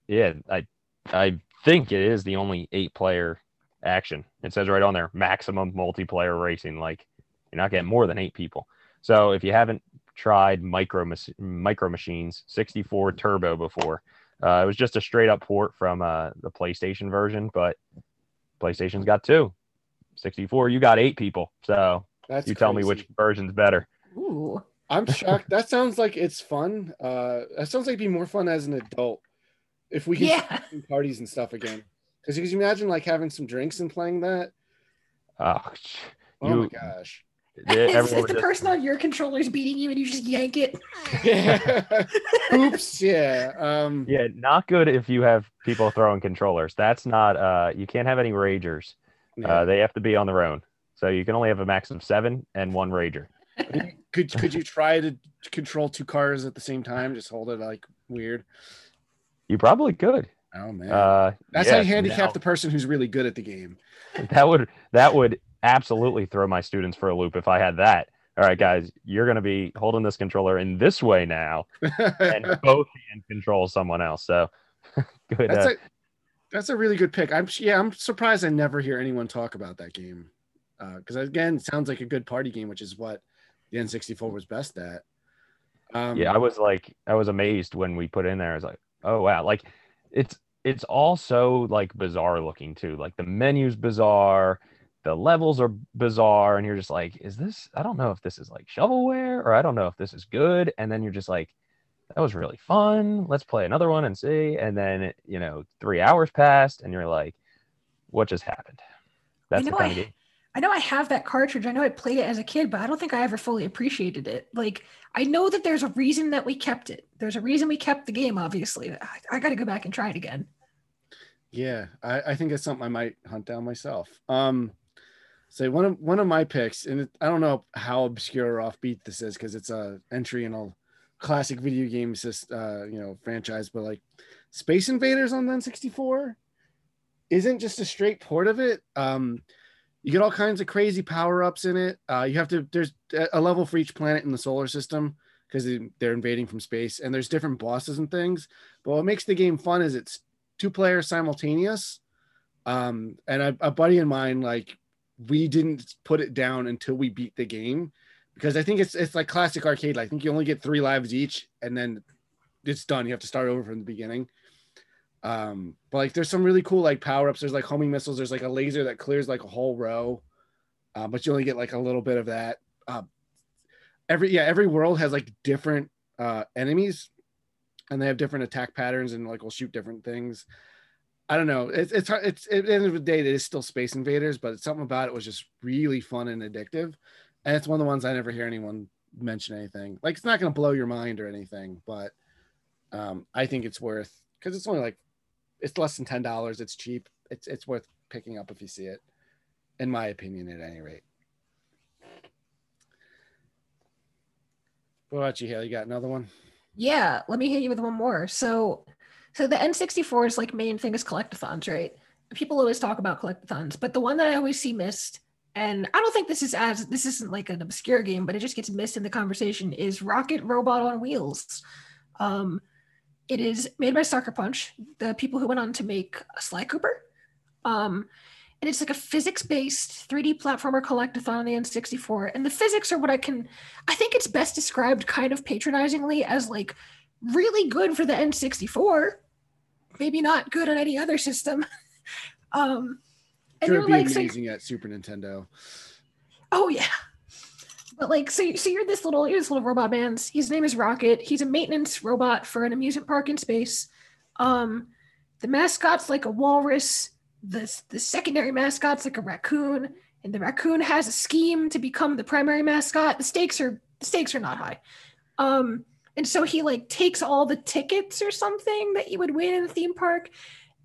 S2: yeah i i think it is the only eight player action it says right on there maximum multiplayer racing like you're not getting more than eight people. So if you haven't tried micro micro machines 64 turbo before, uh, it was just a straight up port from uh, the PlayStation version, but PlayStation's got two. 64, you got eight people. So
S1: That's
S2: you tell me which version's better.
S3: Ooh.
S1: I'm shocked. that sounds like it's fun. Uh, that sounds like it'd be more fun as an adult if we could
S3: Yeah.
S1: do parties and stuff again. Because you can imagine like having some drinks and playing that.
S2: Oh,
S1: Oh
S2: you,
S1: my gosh.
S2: yeah,
S3: Is, is the
S2: just-
S3: person on your controller's beating you and you just yank it?
S1: Oops. Yeah. Um,
S2: yeah, not good if you have people throwing controllers. That's not, uh, you can't have any ragers.
S1: Yeah.
S2: Uh, they have to be on their own. So you can only have a max of seven and one rager.
S1: could could you try to control two cars at the same time? Just hold it like weird.
S2: You probably could.
S1: Oh man.
S2: Uh,
S1: That's how you handicap
S2: now-
S1: the person who's really good at the game.
S2: that would that would absolutely throw my students for a loop if I had that. All right, guys, you're going to be holding this controller in this way now, and both hand control someone else. So good.
S1: That's
S2: uh,
S1: a that's a really good pick. I'm yeah, I'm surprised I never hear anyone talk about that game. Because again, it sounds like a good party game, which is what the N64 was best at. Um,
S2: yeah, I was like, I was amazed when we put in there. I was like, oh wow, like it's it's all so like bizarre looking too. Like the menu's bizarre, the levels are bizarre, and you're just like, is this? I don't know if this is like shovelware or I don't know if this is good. And then you're just like, that was really fun. Let's play another one and see. And then you know, three hours passed, and you're like, what just happened? That's the
S3: know
S2: kind
S3: I-
S2: of game.
S3: I know I have that cartridge. I know I played it as a kid, but I don't think I ever fully appreciated it. Like, I know that there's a reason that we kept it. There's a reason we kept the game, obviously. I, I got to go back and try it again.
S1: Yeah, I, I think it's something I might hunt down myself. Um, so one of one of my picks, and it, I don't know how obscure or offbeat this is because it's a entry in a classic video game sys- uh, you know franchise, but like Space Invaders on the N64 isn't just a straight port of it. Um, you get all kinds of crazy power ups in it. Uh, you have to there's a- a level for each planet in the solar system because they're invading from space, and there's different bosses and things. But what makes the game fun is it's two players simultaneous. Um, and a, a buddy of mine, like, we didn't put it down until we beat the game because I think it's it's like classic arcade. I think you only get three lives each, and then it's done. You have to start over from the beginning. Um, but like there's some really cool like power ups. There's like homing missiles. There's like a laser that clears like a whole row, uh, but you only get like a little bit of that. Uh, every yeah, every world has like different uh, enemies, and they have different attack patterns and like will shoot different things. I don't know. It's it's. It's at the end of the day, it is still Space Invaders, but something about it was just really fun and addictive. And it's one of the ones I never hear anyone mention anything. Like it's not going to blow your mind or anything, but um, I think it's worth because it's only like it's less than ten dollars. It's cheap. It's it's worth picking up if you see it, in my opinion, at any rate. What about you, Haley? You got another one?
S3: Yeah, let me hit you with one more. So, so the N64's like main thing is collectathons, right? People always talk about collectathons, but the one that I always see missed, and I don't think this is as this isn't like an obscure game, but it just gets missed in the conversation, is Rocket Robot on Wheels. Um, it is made by Sucker Punch, the people who went on to make Sly Cooper. Um, and it's like a physics-based 3D platformer collectathon on the N64. And the physics are what I can, I think it's best described kind of patronizingly as like really good for the N64, maybe not good on any other system. um,
S1: Sure, it'd be
S3: like, so-
S1: amazing at Super Nintendo.
S3: Oh yeah. But like, so so you're this little you're this little robot man. His name is Rocket. He's a maintenance robot for an amusement park in space. Um, the mascot's like a walrus. The the secondary mascot's like a raccoon, and the raccoon has a scheme to become the primary mascot. The stakes are the stakes are not high. Um, and so he like takes all the tickets or something that you would win in the theme park,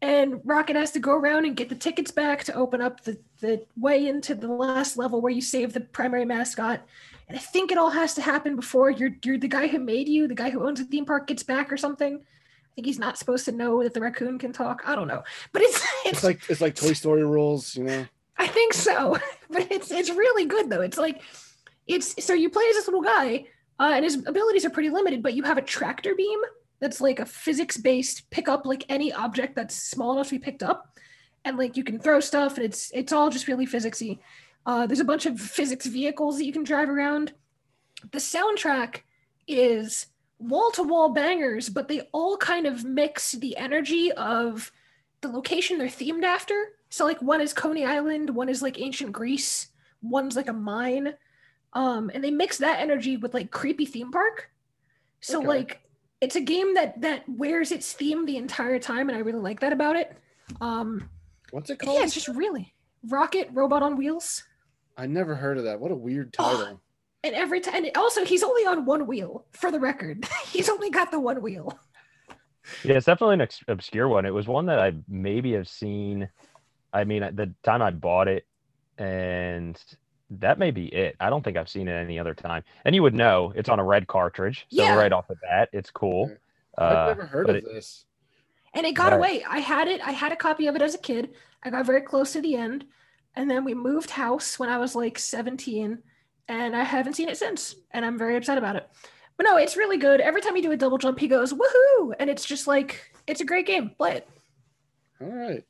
S3: and Rocket has to go around and get the tickets back to open up the, the way into the last level where you save the primary mascot. And I think it all has to happen before you're you're the guy who made you, the guy who owns the theme park gets back or something. I think he's not supposed to know that the raccoon can talk. I don't know. But it's it's,
S1: It's like it's like Toy Story rules, you know.
S3: I think so. But it's it's really good though. It's like it's so you play as this little guy, uh, and his abilities are pretty limited, but you have a tractor beam that's like a physics-based pick up like any object that's small enough to be picked up. And like you can throw stuff, and it's it's all just really physicsy. Uh, there's a bunch of physics vehicles that you can drive around. The soundtrack is wall to wall bangers, but they all kind of mix the energy of the location they're themed after. So like one is Coney Island, one is like ancient Greece, one's like a mine. Um, and they mix that energy with like creepy theme park. So
S1: Okay.
S3: like it's a game that that wears its theme the entire time, and I really like that about it. Um,
S1: What's it called?
S3: yeah, it's just really Rocket Robot on Wheels.
S1: I never heard of that. What a weird title.
S3: And every time, and also he's only on one wheel for the record. he's only got the one wheel.
S2: Yeah, it's definitely an ex- obscure one. It was one that I maybe have seen. I mean, at the time I bought it, and that may be it. I don't think I've seen it any other time. And you would know it's on a red cartridge, so
S3: Yeah.
S2: right off the bat, it's cool.
S1: I've
S2: Uh,
S1: never heard of
S2: it-
S1: this.
S3: And it got
S2: Right.
S3: away. I had it. I had a copy of it as a kid. I got very close to the end, and then we moved house when I was like 17, and I haven't seen it since. And I'm very upset about it. But no, it's really good. Every time you do a double jump, he goes woohoo, and it's just like it's a great game. Play it.
S1: All right.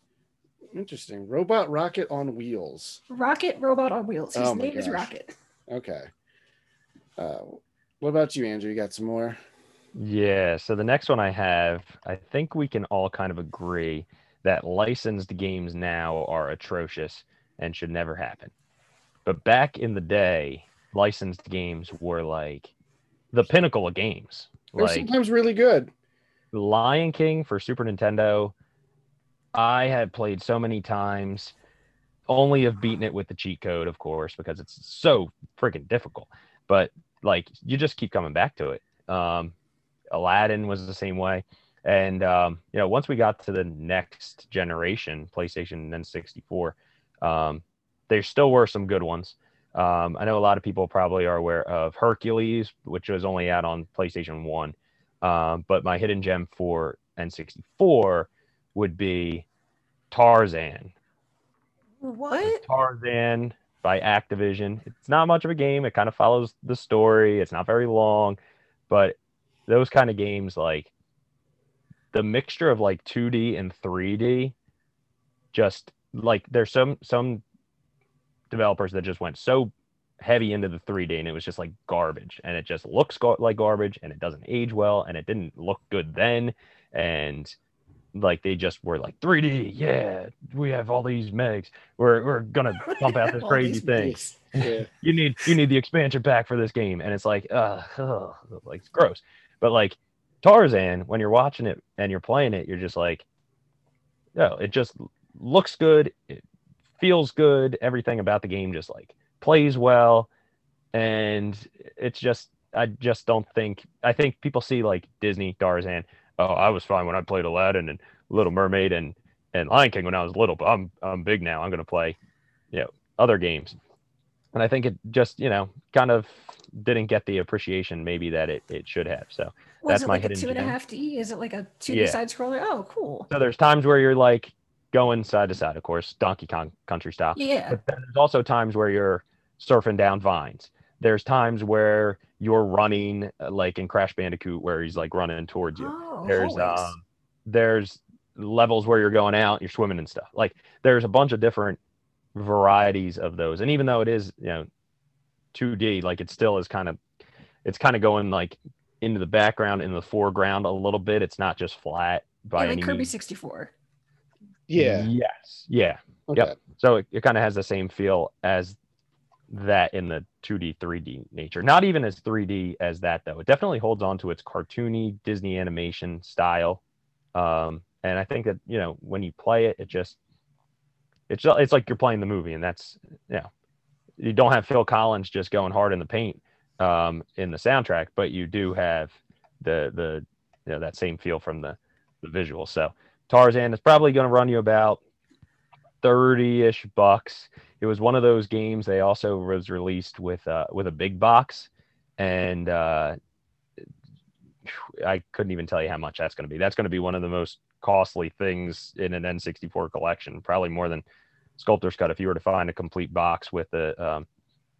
S1: Interesting. Robot rocket on wheels.
S3: Rocket robot on wheels. His
S1: Oh my
S3: name is. Rocket.
S1: Okay. Uh, what about you, Andrew? You got some more?
S2: Yeah, so the next one I have, I think we can all kind of agree that licensed games now are atrocious and should never happen. But back in the day, licensed games were like the pinnacle of games.
S1: They're
S2: Like
S1: sometimes really good.
S2: Lion King for Super Nintendo, I have played so many times, only have beaten it with the cheat code, of course, because it's so freaking difficult. But like, you just keep coming back to it. Um, Aladdin was the same way. And, um, you know, once we got to the next generation, PlayStation and then 64, um, there still were some good ones. Um, I know a lot of people probably are aware of Hercules, which was only out on PlayStation 1. Um, but my hidden gem for N64 would be Tarzan.
S3: What?
S2: Tarzan by Activision. It's not much of a game. It kind of follows the story. It's not very long, but those kind of games, like the mixture of like 2D and 3D, just like there's some some developers that just went so heavy into the 3D and it was just like garbage and it just looks gar- like garbage and it doesn't age well and it didn't look good then and like they just were like 3D, yeah, we have all these megs. We're we're gonna pump out this crazy thing.
S1: Yeah.
S2: you need you need the expansion pack for this game, and it's like, uh, like it's gross. But like Tarzan, when you're watching it and you're playing it, you're just like, no, it just looks good, it feels good, everything about the game just like plays well, and it's just I just don't think I think people see like Disney Tarzan. Oh, I was fine when I played Aladdin and Little Mermaid and and Lion King when I was little, but I'm I'm big now. I'm gonna play, you know, other games. And I think it just, you know, kind of didn't get the appreciation maybe that it, it should have. So
S3: Was
S2: that's
S3: it
S2: my
S3: like a
S2: hidden
S3: two and a half D? Is it like a two D
S2: Yeah.
S3: side scroller? Oh, cool.
S2: So there's times where you're like going side to side, of course, Donkey Kong Country style.
S3: Yeah.
S2: But then there's also times where you're surfing down vines. There's times where you're running, uh, like in Crash Bandicoot, where he's like running towards you.
S3: Oh,
S2: there's um, there's levels where you're going out, you're swimming and stuff. Like there's a bunch of different varieties of those. And even though it is, you know, 2D, like it still is kind of, it's kind of going like into the background, in the foreground a little bit. It's not just flat by
S3: Yeah,
S2: any
S3: like Kirby
S2: means.
S3: 64.
S1: Yeah.
S2: Yes. Yeah.
S1: Okay.
S2: Yep. So it, it kind of has the same feel as that in the 2D, 3D nature. Not even as 3D as that though. It definitely holds on to its cartoony Disney animation style. Um, and I think that you know when you play it, it just it's it's like you're playing the movie, and that's you know you don't have Phil Collins just going hard in the paint um, in the soundtrack, but you do have the the you know that same feel from the the visual. So Tarzan is probably going to run you about 30-ish bucks. It was one of those games they also was released with uh with a big box and uh I couldn't even tell you how much that's going to be. That's going to be one of the most costly things in an N64 collection, probably more than Sculptor's Cut if you were to find a complete box with the um,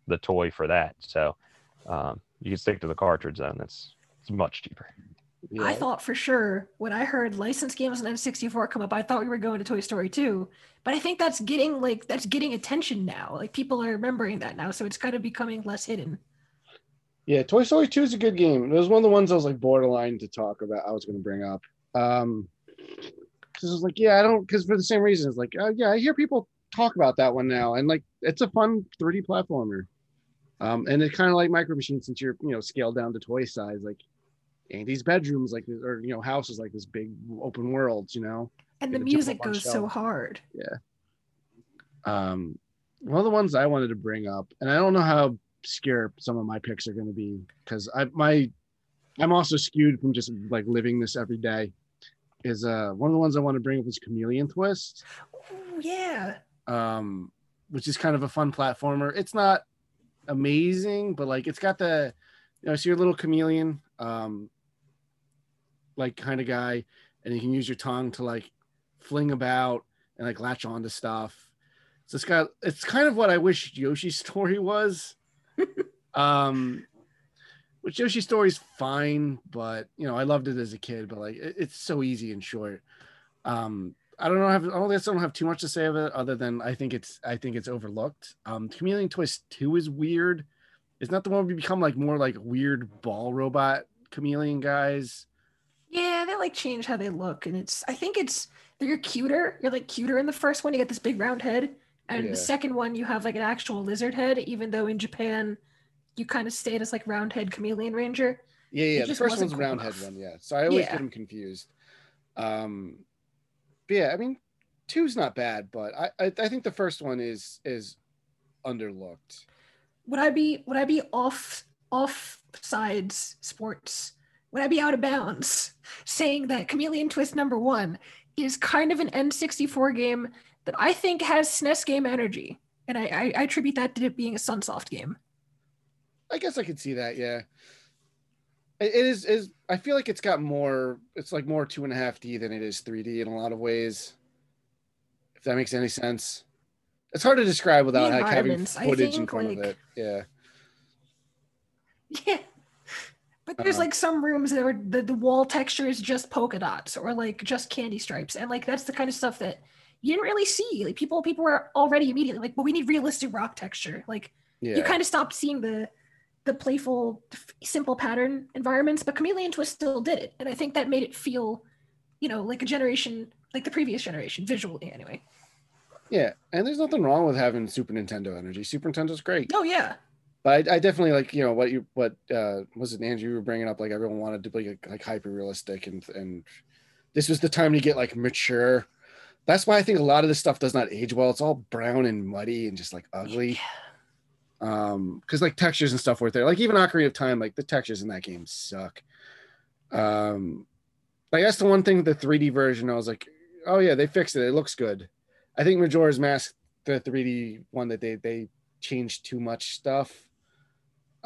S2: the toy for that. So um, you can stick to the cartridge then. That's it's much cheaper.
S3: I thought for sure when I heard licensed games on N64 come up, I thought we were going to Toy Story 2. But I think that's getting like that's getting attention now. Like people are remembering that now, so it's kind of becoming less hidden.
S1: Yeah, Toy Story 2 is a good game. It was one of the ones I was like borderline to talk about. I was going to bring up. Um, because I was like, yeah, I don't, because for the same reason, it's like, uh, yeah, I hear people talk about that one now, and like, it's a fun 3D platformer. Um, and it's kind of like Micro Machines since you're, you know, scaled down to toy size. Like, Andy's bedroom's like, this- or you know, house is like this big open world, you know.
S3: And the music goes so hard.
S1: Yeah. Um, one of the ones I wanted to bring up, and I don't know how obscure some of my picks are going to be because I my I'm also skewed from just like living this every day. Is uh one of the ones I want to bring up is Chameleon Twist,
S3: Oh yeah.
S1: um, which is kind of a fun platformer. It's not amazing, but like it's got the you know, so you're a little chameleon, um, like kind of guy, and you can use your tongue to like fling about and like latch onto stuff. So it's got it's kind of what I wish Yoshi's story was. um which Yoshi's story's fine, but you know, I loved it as a kid, but like it- it's so easy and short. Um I don't know. I have- I don't guess I don't have too much to say of it, other than I think it's I think it's overlooked. Um, Chameleon Twist Two is weird. It's not the one we become like more like weird ball robot chameleon guys.
S3: Yeah, they like change how they look, and it's I think it's you're cuter. You're like cuter in the first one. You get this big round head, and
S1: Yeah.
S3: the second one you have like an actual lizard head. Even though in Japan, you kind of stayed as like round head chameleon ranger.
S1: Yeah,
S3: It
S1: yeah. The first one's
S3: cool
S1: round
S3: enough.
S1: head one, yeah. So I always
S3: Yeah.
S1: get them confused. Um, but yeah, I mean, two's not bad, but I, I I think the first one is is underlooked.
S3: Would I be would I be off off sides sports? Would I be out of bounds saying that Chameleon Twist number one is kind of an N64 game that I think has SNES game energy, and I, I, I attribute that to it being a Sunsoft game.
S1: I guess I could see that. Yeah, it, is. Is I feel like it's got more. It's like more two and a half D than it is three D in a lot of ways. If that makes any sense, it's hard to describe without like having footage in front of
S3: like-
S1: it. Yeah,
S3: Yeah. But there's
S1: Uh-huh.
S3: like some rooms that are the, the wall texture is just polka dots or like just candy stripes. And like that's the kind of stuff that you didn't really see. Like people people were already immediately like, well, we need realistic rock texture. Like
S1: yeah.
S3: you kind of stopped seeing the the playful simple pattern environments, but Chameleon Twist still did it. And I think that made it feel you know, like a generation, like the previous generation, visually anyway.
S1: Yeah, and there's nothing wrong with having Super Nintendo energy. Super Nintendo's great.
S3: Oh yeah.
S1: But I, I definitely like you know what you what uh was it Andrew you were bringing up like everyone wanted to be like, like hyper realistic and and this was the time to get like mature. That's why I think a lot of this stuff does not age well. It's all brown and muddy and just like ugly. Um, because like textures and stuff weren't there. Like even Ocarina of Time, like the textures in that game suck. Um, like that's the one thing the 3D version. I was like, oh yeah, they fixed it. It looks good. I think Majora's Mask, the 3D one that they they changed too much stuff.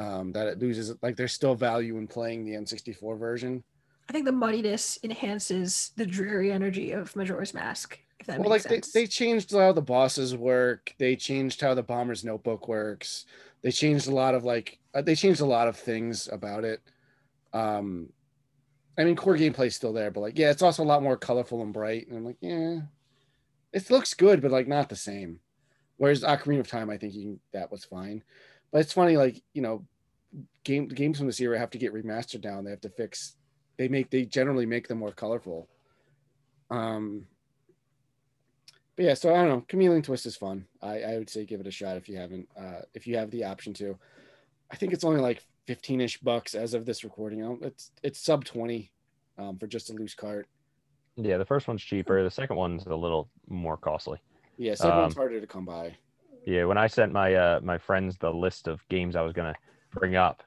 S1: Um, that it loses like there's still value in playing the N64 version.
S3: I think the muddiness enhances the dreary energy of Majora's Mask. If that
S1: well, like
S3: sense.
S1: they, they changed how the bosses work. They changed how the bomber's notebook works. They changed a lot of like uh, they changed a lot of things about it. Um, I mean, core gameplay's still there, but like, yeah, it's also a lot more colorful and bright. And I'm like, yeah, it looks good, but like not the same. Whereas Ocarina of Time, I think you can, that was fine. But it's funny, like you know, game games from this era have to get remastered down. They have to fix. They make they generally make them more colorful. Um, but yeah, so I don't know. Chameleon Twist is fun. I, I would say give it a shot if you haven't, uh, if you have the option to. I think it's only like 15 ish bucks as of this recording. Um, It's it's sub 20 um, for just a loose cart.
S2: Yeah, the first one's cheaper. The second one's a little more costly.
S1: Yeah, second
S2: Um,
S1: one's harder to come by.
S2: Yeah, when I sent my uh my friends the list of games I was gonna bring up,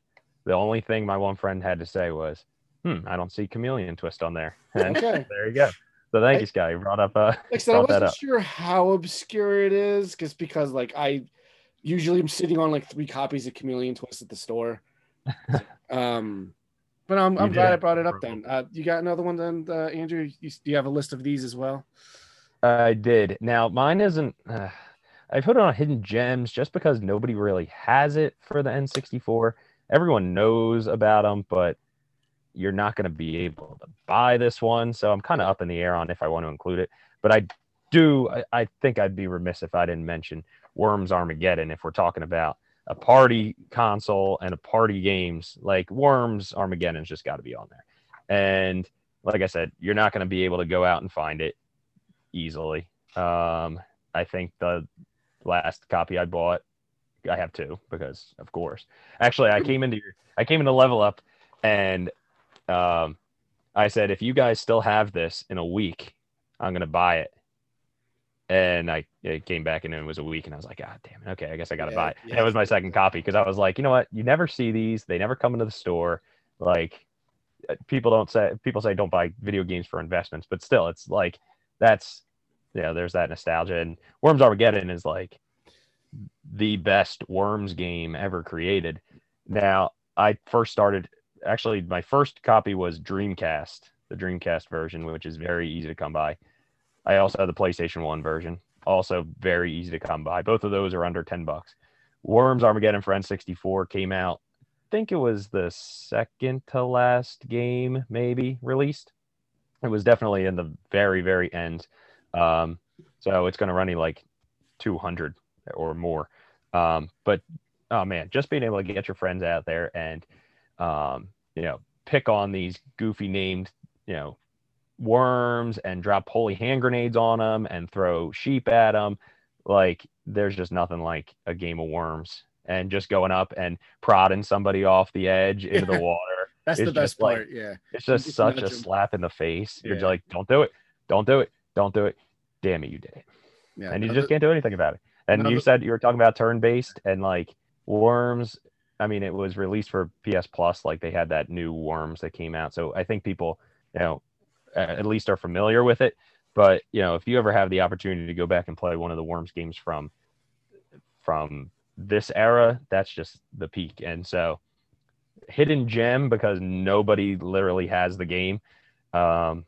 S2: the only thing my one friend had to say was, "Hmm, I don't see Chameleon Twist on there." And
S1: Okay.
S2: there you go. So thank you, Scott. You brought up uh
S1: Like I said, I wasn't sure how obscure it is, just because like I usually am sitting on like three copies of Chameleon Twist at the store. um, but I'm, I'm glad. I brought it up. Then uh, you got another one, then uh, Andrew. You, do you have a list of these as well?
S2: I did. Now mine isn't. Uh, I put it on hidden gems just because nobody really has it for the N64. Everyone knows about them, but you're not going to be able to buy this one. So I'm kind of up in the air on if I want to include it. But I do. I, I think I'd be remiss if I didn't mention Worms Armageddon if we're talking about a party console and a party games like Worms Armageddon's just got to be on there. And like I said, you're not going to be able to go out and find it easily. Um, I think the last copy I bought, I have two because of course. Actually, I came into your, I came into Level Up, and um, I said if you guys still have this in a week, I'm gonna buy it. And I it came back and it was a week, and I was like, God damn it, okay, I guess I gotta
S1: Yeah,
S2: buy it.
S1: yeah.
S2: It was my second copy because I was like, you know what, you never see these, they never come into the store, like uh, people don't say people say don't buy video games for investments, but still, it's like that's yeah, there's that nostalgia. And Worms Armageddon is like the best Worms game ever created. Now, I first started actually my first copy was Dreamcast, the Dreamcast version, which is very easy to come by. I also have the PlayStation 1 version, also very easy to come by. Both of those are under 10 bucks. Worms Armageddon for N64 came out, I think it was the second to last game, maybe released. It was definitely in the very, very end. Um, so it's going to run you like 200 or more. Um, but oh man, just being able to get your friends out there and, um, you know, pick on these goofy named, you know, worms and drop holy hand grenades on them and throw sheep at them. Like there's just nothing like a game of worms and just going up and prodding somebody off the edge into the water.
S1: That's the best
S2: just like-
S1: part. yeah.
S2: It's just such a slap in the face. You're just like, don't do it, don't do it, don't do it. Damn it, you did it,
S1: Yeah.
S2: and you just can't do anything about it. And you said you were talking about turn-based and like Worms. I mean, it was released for PS Plus. Like they had that new Worms that came out, so I think people, you know, at least are familiar with it. But you know, if you ever have the opportunity to go back and play one of the Worms games from from this era, that's just the peak. And so, hidden gem because nobody literally has the game, um,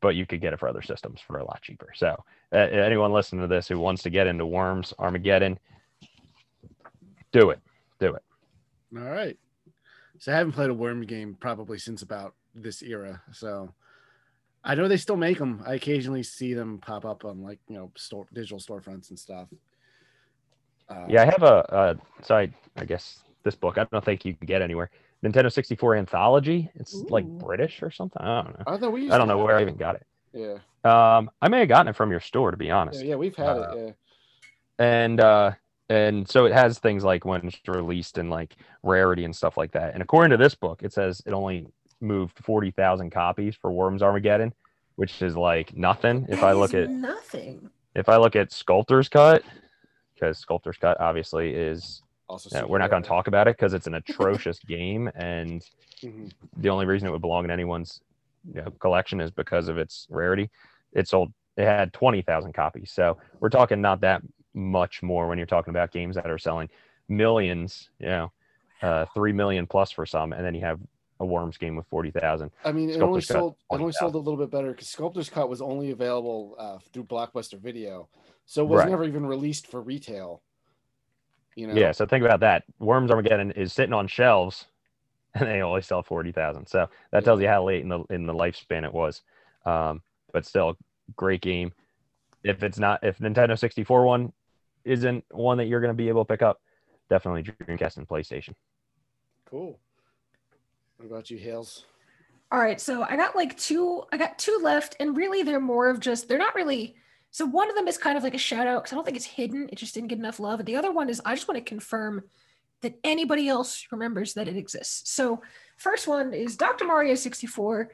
S2: but you could get it for other systems for a lot cheaper. So, uh, anyone listening to this who wants to get into Worms Armageddon, do it, do it.
S1: All right. So I haven't played a worm game probably since about this era. So I know they still make them. I occasionally see them pop up on like you know store digital storefronts and stuff. Uh,
S2: Yeah, I have a. Uh, so I, I guess this book I don't think you can get anywhere. Nintendo 64 Anthology. It's like British or something. I don't know.
S1: I don't know,
S2: I don't know where I even got it.
S1: Yeah.
S2: Um, I may have gotten it from your store to be honest.
S1: Yeah, yeah we've had
S2: Uh,
S1: it. Yeah.
S2: and uh and so it has things like when it's released and like rarity and stuff like that and according to this book it says it only moved 40,000 copies for Worms Armageddon which is like nothing if I look at
S3: nothing.
S2: if I look at Sculptor's Cut because Sculptor's Cut obviously is
S1: Also,
S2: yeah, we're not going to talk about it because it's an atrocious game and
S1: Mhm.
S2: the only reason it would belong in anyone's you know, collection is because of its rarity. It sold it had 20,000 copies. So we're talking not that much more when you're talking about games that are selling millions, you know, uh, 3 million plus for some and then you have a Worms game with 40,000.
S1: I mean, it only sold it only
S2: 20,000.
S1: sold a little bit better because Sculptor's Cut was only available uh, through Blockbuster Video, so it was
S2: Right.
S1: never even released for retail. You know.
S2: Yeah, so think about that. Worms Armageddon is sitting on shelves and they only sell 40,000. So that tells you how late in the in the lifespan it was. Um, but still great game. If it's not if Nintendo 64 one isn't one that you're going to be able to pick up, definitely Dreamcast and PlayStation.
S1: Cool. What about you, Hales?
S3: All right, so I got like two. I got two left, and really they're more of just. They're not really. So one of them is kind of like a shout out because I don't think it's hidden. It just didn't get enough love. And the other one is I just want to confirm that anybody else remembers that it exists. So first one is Dr. Mario 64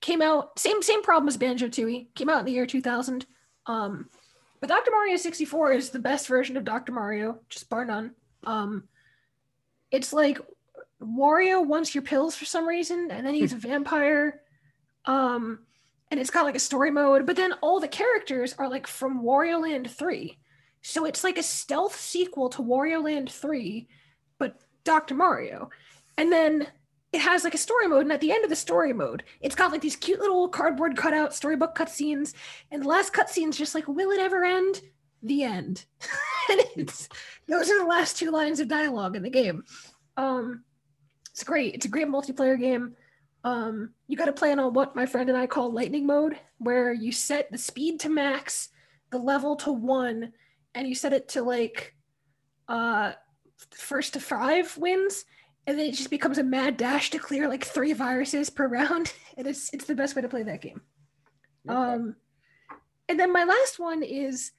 S3: came out same same problem as Banjo Tooie came out in the year 2000. Um, but Dr. Mario 64 is the best version of Dr. Mario, just bar none. Um, it's like Wario wants your pills for some reason, and then he's a vampire. Um, and it's got like a story mode, but then all the characters are like from Wario Land 3. So it's like a stealth sequel to Wario Land 3, but Dr. Mario. And then it has like a story mode, and at the end of the story mode, it's got like these cute little cardboard cutout storybook cutscenes, and the last cutscene's just like, will it ever end? The end. and it's those are the last two lines of dialogue in the game. Um, it's great. It's a great multiplayer game. Um, you got to plan on what my friend and I call lightning mode, where you set the speed to max, the level to one, and you set it to like uh first to five wins, and then it just becomes a mad dash to clear like three viruses per round. And it's it's the best way to play that game. Um, and then my last one is.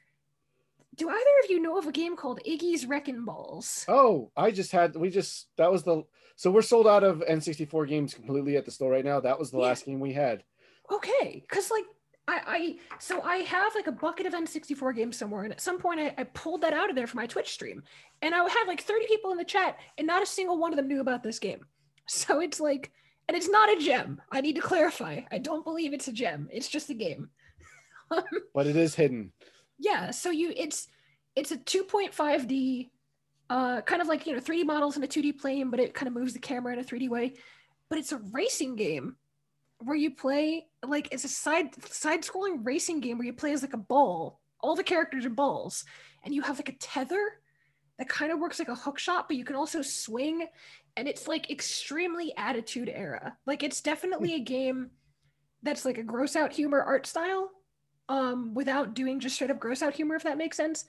S3: Do either of you know of a game called Iggy's Wrecking Balls?
S1: Oh, I just had we just that was the so we're sold out of N64 games completely at the store right now. That was the
S3: Yeah.
S1: last game we had.
S3: okay because like I, I so i have like a bucket of n64 games somewhere and at some point I, I pulled that out of there for my twitch stream and i had like 30 people in the chat and not a single one of them knew about this game so it's like and it's not a gem i need to clarify i don't believe it's a gem it's just a game um,
S1: But it is hidden.
S3: yeah so you it's it's a 2.5d uh kind of like you know 3d models in a 2d plane but it kind of moves the camera in a 3d way. But it's a racing game where you play like it's a side side scrolling racing game where you play as like a ball. All the characters are balls. And you have like a tether that kind of works like a hook shot but you can also swing. And it's like extremely attitude era. Like it's definitely a game that's like a gross out humor art style um without doing just straight up gross out humor if that makes sense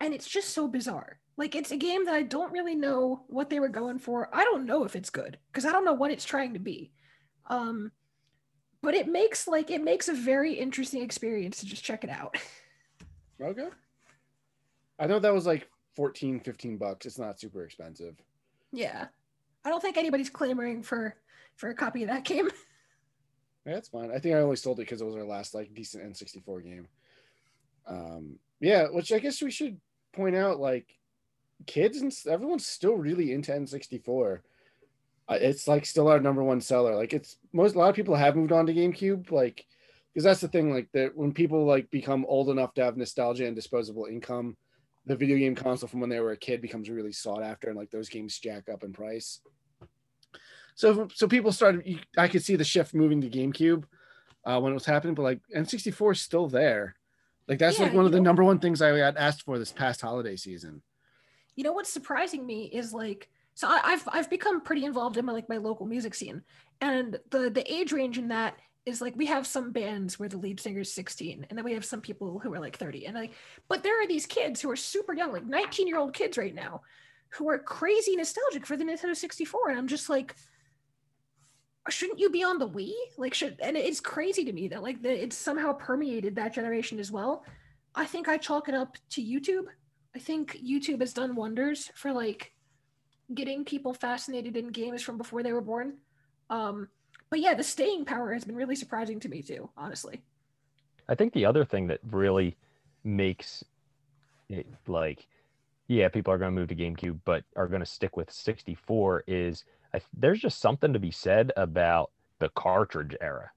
S3: and it's just so bizarre like it's a game that i don't really know what they were going for i don't know if it's good because i don't know what it's trying to be um but it makes like it makes a very interesting experience to just check it out
S1: Okay. I know that was like 14, 15 bucks. It's not super expensive.
S3: yeah i don't think anybody's clamoring for for a copy of that game
S1: Yeah, that's fine. I think I only sold it because it was our last like decent N64 game. Um, yeah, which I guess we should point out, like kids and everyone's still really into N64. Uh, it's like still our number one seller. Like it's most a lot of people have moved on to GameCube, like because that's the thing. Like that when people like become old enough to have nostalgia and disposable income, the video game console from when they were a kid becomes really sought after, and like those games jack up in price. So so people started. I could see the shift moving to GameCube uh, when it was happening, but like N64 is still there. Like that's like one of the
S3: know-
S1: number one things I got asked for this past holiday season.
S3: you know what's surprising me is like so I, I've I've become pretty involved in my like my local music scene, and the the age range in that is like we have some bands where the lead singer is 16, and then we have some people who are like 30, and like but there are these kids who are super young, like 19 year old kids right now, who are crazy nostalgic for the Nintendo 64, and I'm just like, shouldn't you be on the Wii? Like, should and it's crazy to me that like the, it's somehow permeated that generation as well. I think I chalk it up to YouTube. I think YouTube has done wonders for like getting people fascinated in games from before they were born. Um, but yeah, the staying power has been really surprising to me too, honestly.
S2: I think the other thing that really makes it like, yeah, people are going to move to GameCube, but are going to stick with 64 is I, there's just something to be said about the cartridge era.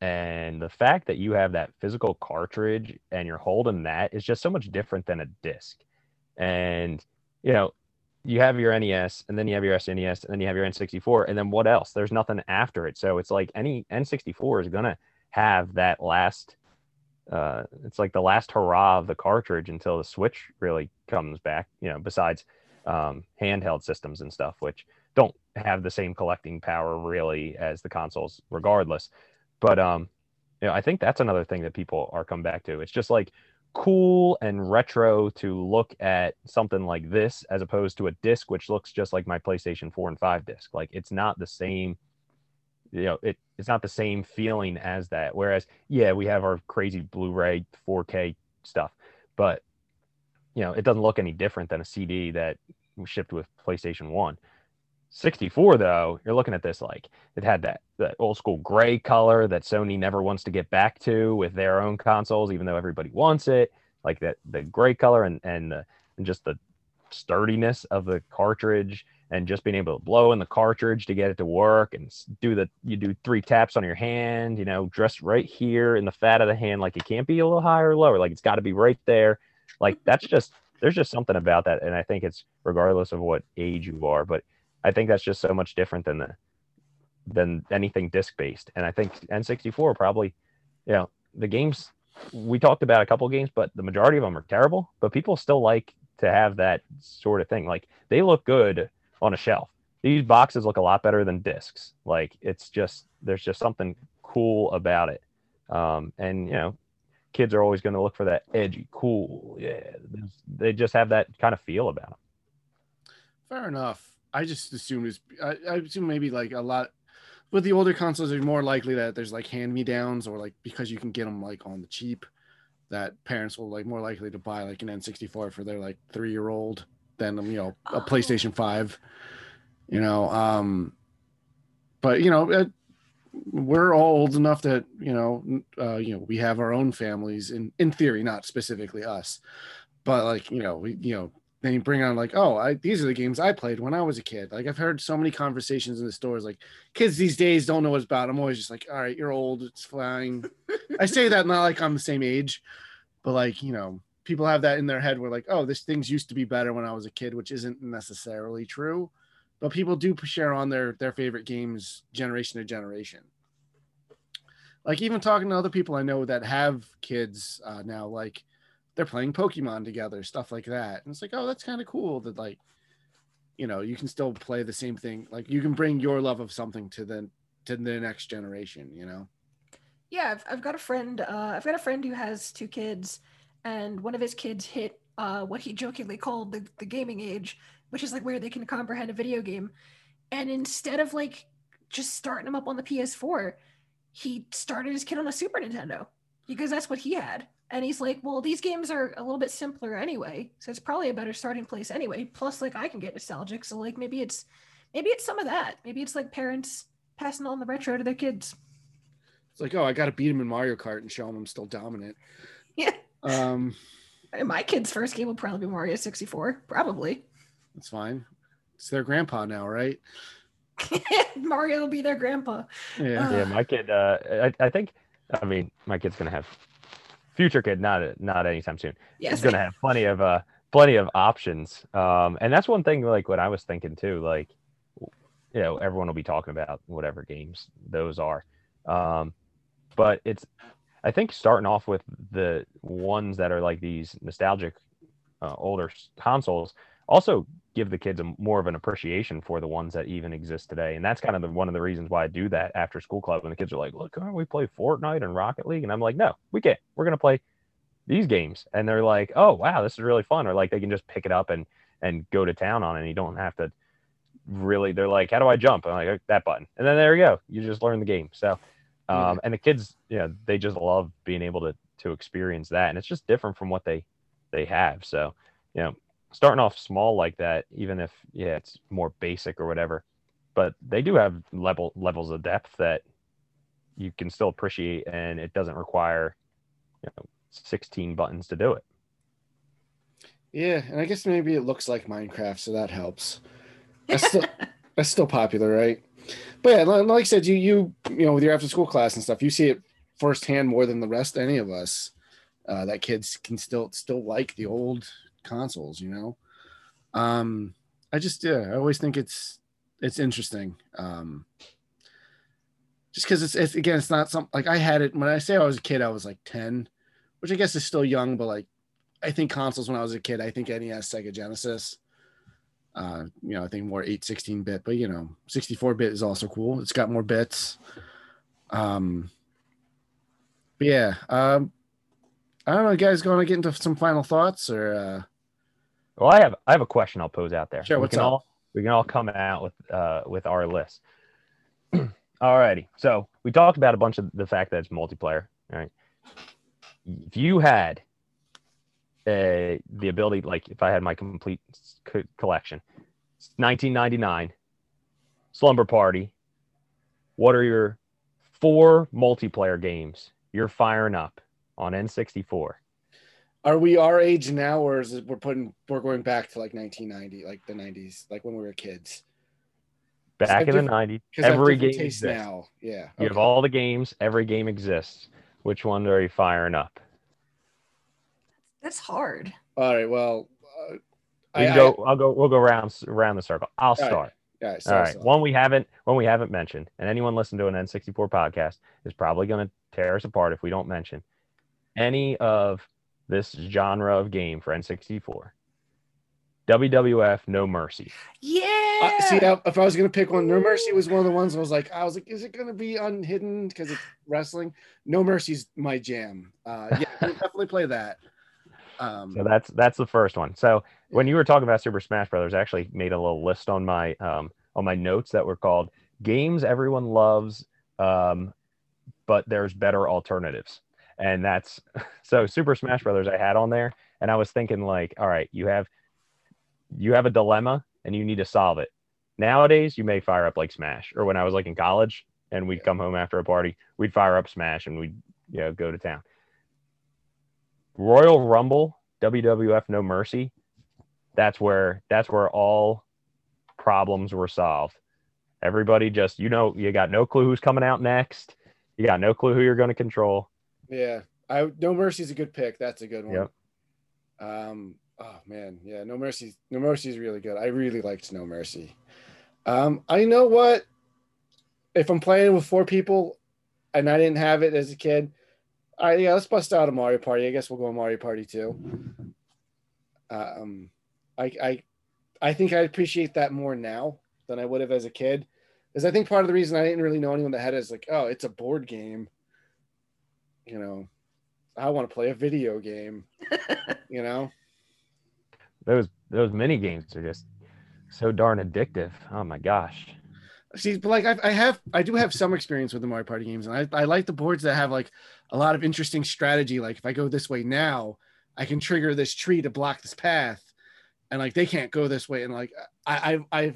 S2: And the fact that you have that physical cartridge and you're holding that is just so much different than a disc. And, you know, you have your NES and then you have your SNES and then you have your N64 and then what else? There's nothing after it. So it's like any N64 is going to have that last uh it's like the last hurrah of the cartridge until the Switch really comes back, you know, besides um handheld systems and stuff which don't have the same collecting power really as the consoles regardless. But um you know, I think that's another thing that people are come back to. It's just like cool and retro to look at something like this as opposed to a disc which looks just like my PlayStation 4 and 5 disc. Like it's not the same you know, it, it's not the same feeling as that. Whereas, yeah, we have our crazy Blu-ray 4K stuff, but you know, it doesn't look any different than a CD that shipped with PlayStation 1. 64 though, you're looking at this like it had that that old school gray color that Sony never wants to get back to with their own consoles, even though everybody wants it. Like that the gray color and and the, and just the sturdiness of the cartridge and just being able to blow in the cartridge to get it to work and do the you do three taps on your hand, you know, just right here in the fat of the hand. Like it can't be a little higher or lower. Like it's got to be right there. Like that's just there's just something about that, and I think it's regardless of what age you are, but I think that's just so much different than the than anything disc based. And I think N64 probably, you know, the games we talked about a couple games, but the majority of them are terrible. But people still like to have that sort of thing. Like they look good on a shelf. These boxes look a lot better than discs. Like it's just there's just something cool about it. Um, and you know, kids are always going to look for that edgy, cool. Yeah, they just have that kind of feel about them.
S1: Fair enough. I just assumed it's. I, I assume maybe like a lot with the older consoles, it's more likely that there's like hand me downs or like because you can get them like on the cheap, that parents will like more likely to buy like an N64 for their like three year old than you know a oh. PlayStation Five. You know, um, but you know. It, we're all old enough that you know uh, you know we have our own families in in theory not specifically us but like you know we you know then you bring on like, oh, I, these are the games I played when I was a kid. Like I've heard so many conversations in the stores, like kids these days don't know what's about. I'm always just like, all right, you're old, it's fine. I say that not like I'm the same age, but like you know, people have that in their head where like, oh, this things used to be better when I was a kid, which isn't necessarily true. But people do share on their their favorite games generation to generation. Like even talking to other people I know that have kids uh, now, like they're playing Pokemon together, stuff like that. And it's like, oh, that's kind of cool that like, you know, you can still play the same thing. Like you can bring your love of something to the to the next generation, you know?
S3: Yeah, I've, I've got a friend. Uh, I've got a friend who has two kids, and one of his kids hit uh, what he jokingly called the, the gaming age, which is like where they can comprehend a video game. And instead of like just starting him up on the PS4, he started his kid on a Super Nintendo because that's what he had. And he's like, well, these games are a little bit simpler anyway, so it's probably a better starting place anyway. Plus, like I can get nostalgic, so like maybe it's maybe it's some of that. Maybe it's like parents passing on the retro to their kids.
S1: It's like, oh, I got to beat him in Mario Kart and show him I'm still dominant.
S3: Yeah.
S1: Um,
S3: my kid's first game will probably be Mario 64, probably.
S1: That's fine. It's their grandpa now, right?
S3: Mario will be their grandpa.
S2: Yeah, uh, yeah. My kid, uh, I, I think, I mean, my kid's gonna have future kid, not not anytime soon. Yes. He's gonna have plenty of uh plenty of options. Um, and that's one thing like what I was thinking too. Like, you know, everyone will be talking about whatever games those are. Um, but it's I think starting off with the ones that are like these nostalgic uh, older consoles also give the kids a, more of an appreciation for the ones that even exist today. And that's kind of the, one of the reasons why I do that after school club. When the kids are like, look, aren't we play Fortnite and Rocket League? And I'm like, no, we can't. We're going to play these games. And they're like, oh, wow, this is really fun. Or like they can just pick it up and, and go to town on it. And you don't have to really. They're like, how do I jump? I'm like "Oh, that button, and then there you go. You just learn the game. So, um, and the kids, yeah, they just love being able to to experience that, and it's just different from what they they have. So, you know, starting off small like that, even if yeah, it's more basic or whatever, but they do have level levels of depth that you can still appreciate, and it doesn't require you know 16 buttons to do it.
S1: Yeah, and I guess maybe it looks like Minecraft, so that helps. That's still that's still popular, right? But yeah, like I said, you you you know with your after school class and stuff, you see it firsthand more than the rest any of us. Uh, that kids can still still like the old consoles, you know. Um, I just yeah, I always think it's it's interesting. Um, just because it's, it's again, it's not something like I had it when I say I was a kid, I was like ten, which I guess is still young, but like I think consoles when I was a kid, I think NES, Sega Genesis. Uh, you know, I think more 8, 16 bit, but you know, 64 bit is also cool. It's got more bits. Um, but yeah, um, I don't know, guys going to get into some final thoughts or, uh,
S2: well, I have I have a question I'll pose out there.
S1: Sure,
S2: we
S1: what's
S2: can
S1: up?
S2: all we can all come out with uh with our list. Alrighty. So we talked about a bunch of the fact that it's multiplayer. All right. If you had uh, the ability, like if I had my complete co- collection, it's 1999, Slumber Party. What are your four multiplayer games you're firing up on N64?
S1: Are we our age now or is it we're putting we're going back to like 1990 like the 90s like when we were kids
S2: Back in the 90s, every game
S1: taste
S2: exists.
S1: now yeah
S2: You have all the games, every game exists. Which one are you firing up?
S3: That's hard.
S1: all right well uh,
S2: we
S1: I,
S2: go I, will go. We'll go around around the circle. I'll
S1: right.
S2: start.
S1: I, all right, so,
S2: right.
S1: so.
S2: One we haven't one we haven't mentioned, and anyone listening to an N64 podcast is probably going to tear us apart if we don't mention any of this genre of game for N64. WWF No Mercy.
S3: Yeah.
S1: Uh, see, if I was gonna pick one, No Mercy was one of the ones I was like, I was like, is it gonna be unhidden because it's wrestling? No Mercy's my jam. Uh, yeah, definitely play that. Um,
S2: So that's that's the first one. So when you were talking about Super Smash Brothers, I actually made a little list on my um, on my notes that were called games everyone loves, um, but there's better alternatives. And that's so Super Smash Brothers I had on there, and I was thinking like, all right, you have you have a dilemma and you need to solve it. Nowadays, you may fire up like Smash, or when I was like in college and we'd come home after a party, we'd fire up Smash and we'd you know go to town. Royal Rumble, WWF No Mercy, that's where that's where all problems were solved. Everybody just you know you got no clue who's coming out next. You got no clue who you're going to control.
S1: Yeah, I No Mercy's a good pick. That's a good one.
S2: Yep.
S1: Um, oh man, yeah, No Mercy. No Mercy is really good. I really liked No Mercy. Um, I know what. If I'm playing with four people, and I didn't have it as a kid, all right, yeah, let's bust out a Mario Party. I guess we'll go a Mario Party too. Um, I I I think I appreciate that more now than I would have as a kid, because I think part of the reason I didn't really know anyone that had it is like, oh, it's a board game. You know, I want to play a video game. you know.
S2: Those those mini games are just so darn addictive. Oh my gosh.
S1: See, but like I, I have, I do have some experience with the Mario Party games, and I, I like the boards that have like a lot of interesting strategy. Like if I go this way now, I can trigger this tree to block this path, and like they can't go this way. And like I, I, I,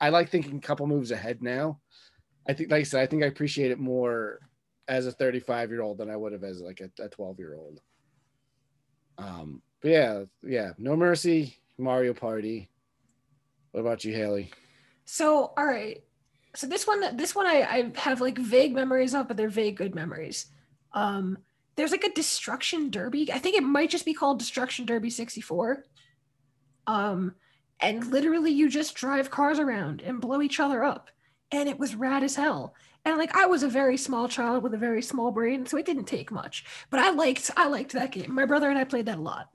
S1: I like thinking a couple moves ahead now. I think, like I said, I think I appreciate it more as a 35 year old than I would have as like a 12 year old. Um, but yeah, yeah, No Mercy, Mario Party. What about you, Haley?
S3: So, all right. So this one, this one, I, I have like vague memories of, but they're vague good memories. Um, there's like a destruction derby. I think it might just be called Destruction Derby 64. Um, and literally you just drive cars around and blow each other up. And it was rad as hell. And like I was a very small child with a very small brain, so it didn't take much. But I liked I liked that game. My brother and I played that a lot.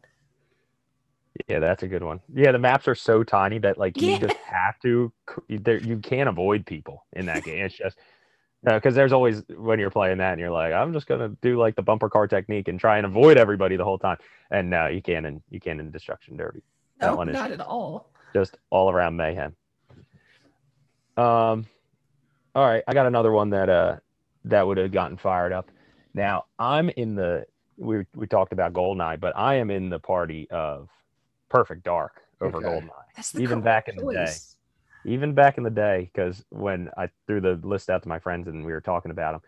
S2: Yeah, that's a good one. Yeah, the maps are so tiny that like you
S3: Yeah.
S2: just have to. There, you can't avoid people in that game. It's just because there's always when you're playing that and you're like, I'm just gonna do like the bumper car technique and try and avoid everybody the whole time. And no, you can and you can in Destruction Derby. That
S3: No,
S2: one is
S3: not at all.
S2: just all around mayhem. Um, all right, I got another one that uh that would have gotten fired up. Now I'm in the we we talked about Goldeneye, but I am in the party of Perfect Dark over
S1: Okay.
S2: Goldeneye.
S3: That's the
S2: Even
S3: correct
S2: back in the day. Even back in the day, because when I threw the list out to my friends and we were talking about them,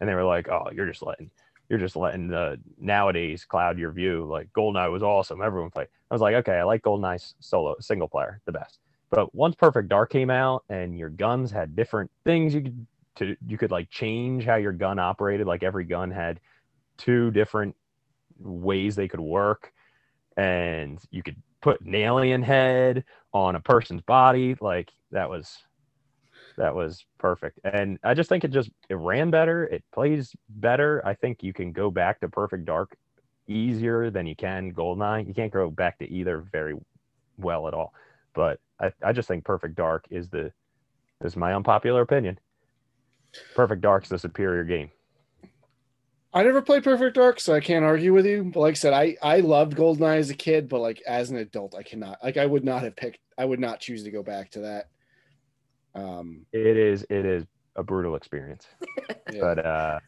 S2: and they were like, "Oh, you're just letting." You're just letting the nowadays cloud your view. Like Goldeneye was awesome. Everyone played. I was like, okay, I like Goldeneye solo single player the best. But once Perfect Dark came out and your guns had different things you could to you could like change how your gun operated. Like every gun had two different ways they could work, and you could put an alien head on a person's body. Like that was that was perfect. And I just think it just it ran better. It plays better. I think you can go back to Perfect Dark easier than you can Goldeneye. You can't go back to either very well at all. But I, I just think Perfect Dark is the this is my unpopular opinion. Perfect Dark's the superior game.
S1: I never played Perfect Dark, so I can't argue with you. But like I said, I I loved Goldeneye as a kid, but like as an adult, I cannot. Like I would not have picked. I would not choose to go back to that. Um,
S2: It is it is a brutal experience.
S1: yeah.
S2: But uh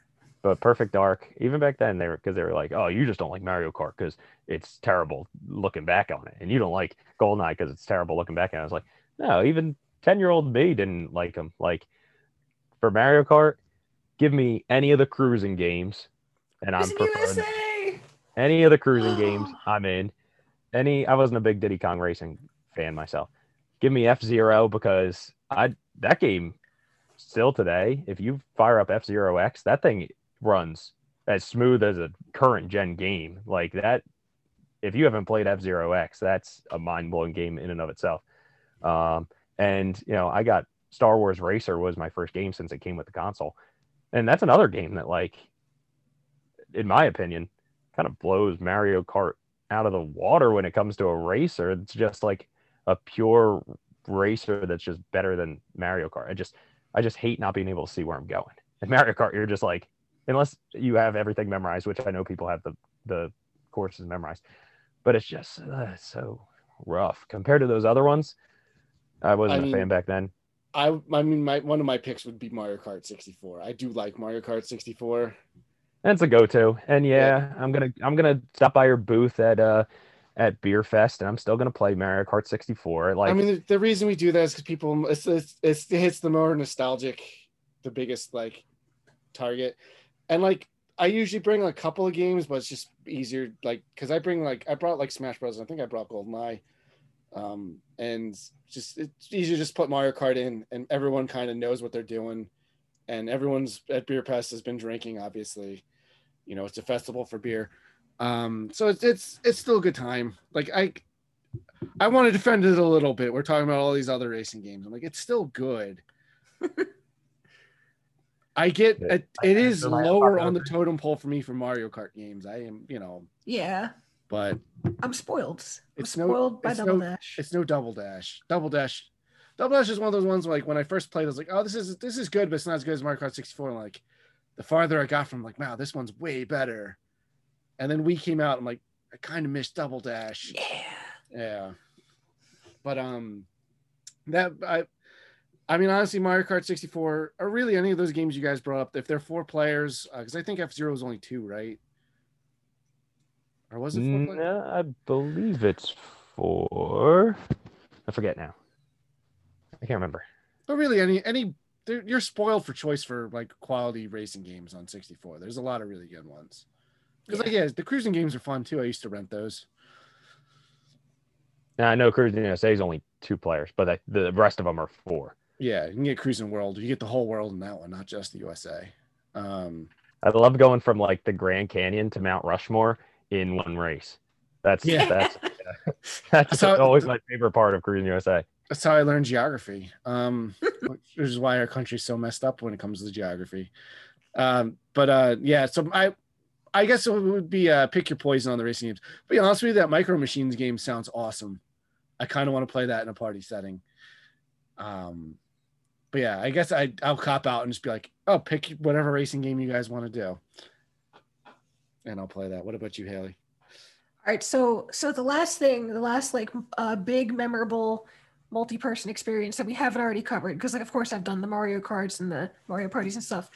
S2: but Perfect Dark, even back then they were because they were like, Oh, you just don't like Mario Kart because it's terrible looking back on it. And you don't like Goldeneye because it's terrible looking back on it. I was like, no, even 10 year old me didn't like them. Like for Mario Kart, give me any of the cruising games, and I'm preferring any of the cruising games I'm in. Any I wasn't a big Diddy Kong Racing fan myself. Give me F Zero because I that game still today, if you fire up F Zero X, that thing runs as smooth as a current gen game. Like that if you haven't played F Zero X, that's a mind blowing game in and of itself. Um, and you know, I got Star Wars Racer was my first game since it came with the console, and that's another game that, like, in my opinion, kind of blows Mario Kart out of the water when it comes to a racer. It's just like a pure racer that's just better than Mario Kart. I just, I just hate not being able to see where I'm going. In Mario Kart, you're just like, unless you have everything memorized, which I know people have the the courses memorized, but it's just uh, so rough compared to those other ones. I wasn't
S1: I
S2: a
S1: mean-
S2: fan back then.
S1: I I mean, my one of my picks would be Mario Kart 64. I do like Mario Kart 64.
S2: That's a go-to. And yeah, I'm gonna I'm gonna stop by your booth at uh at Beer Fest, and I'm still gonna play Mario Kart 64. Like,
S1: I mean, the, the reason we do that is because people it's, it's it's it hits the more nostalgic, the biggest like target, and like I usually bring a couple of games, but it's just easier like because I bring like I brought like Smash Bros. I think I brought GoldenEye, um, and just it's easier just put Mario Kart in, and everyone kind of knows what they're doing, and everyone's at Beer Fest has been drinking. Obviously, you know it's a festival for beer, um, so it's it's it's still a good time. Like I I want to defend it a little bit. We're talking about all these other racing games. I'm like, it's still good. I get
S2: Yeah.
S1: it, it is
S2: Am
S1: lower on the totem pole for me for Mario Kart games. I am, you know,
S3: Yeah,
S1: but
S3: I'm spoiled. I'm
S1: It's no-
S3: spoiled by
S1: it's
S3: Double
S1: no-
S3: Dash.
S1: it's no double dash. Double dash, double dash is one of those ones where, like when I first played, I was like, oh, this is this is good, but it's not as good as Mario Kart 64. And like the farther I got from, like, wow, this one's way better. And then we came out, I'm like, I kind of missed double dash.
S3: Yeah.
S1: Yeah. But um that I I mean honestly Mario Kart 64 or really any of those games you guys brought up if they're four players uh, because I think F-Zero is only two, right? Or was it four mm,
S2: no, I believe it's four. I forget now. I can't remember.
S1: But really any any you're spoiled for choice for like quality racing games on 64. There's a lot of really good ones. Because like yeah, the cruising games are fun too. I used to rent those.
S2: Now I know Cruis'n USA is only two players, but the rest of them are four.
S1: Yeah, you can get Cruis'n World. You get the whole world in that one, not just the USA. Um
S2: I love going from like the Grand Canyon to Mount Rushmore in one race. That's
S1: Yeah.
S2: that's that's
S1: So-
S2: always my favorite part of Cruis'n USA.
S1: that's how I learned geography. Um, which is why our country's so messed up when it comes to geography. Um, but uh, yeah, so I, I guess it would be uh, pick your poison on the racing games. But yeah, honestly, that Micro Machines game sounds awesome. I kind of want to play that in a party setting. Um, but yeah, I guess I I'll cop out and just be like, oh, pick whatever racing game you guys want to do, and I'll play that. What about you, Haley?
S3: All right, so so the last thing, the last like uh, big memorable multi-person experience that we haven't already covered, because like of course I've done the Mario Karts and the Mario parties and stuff,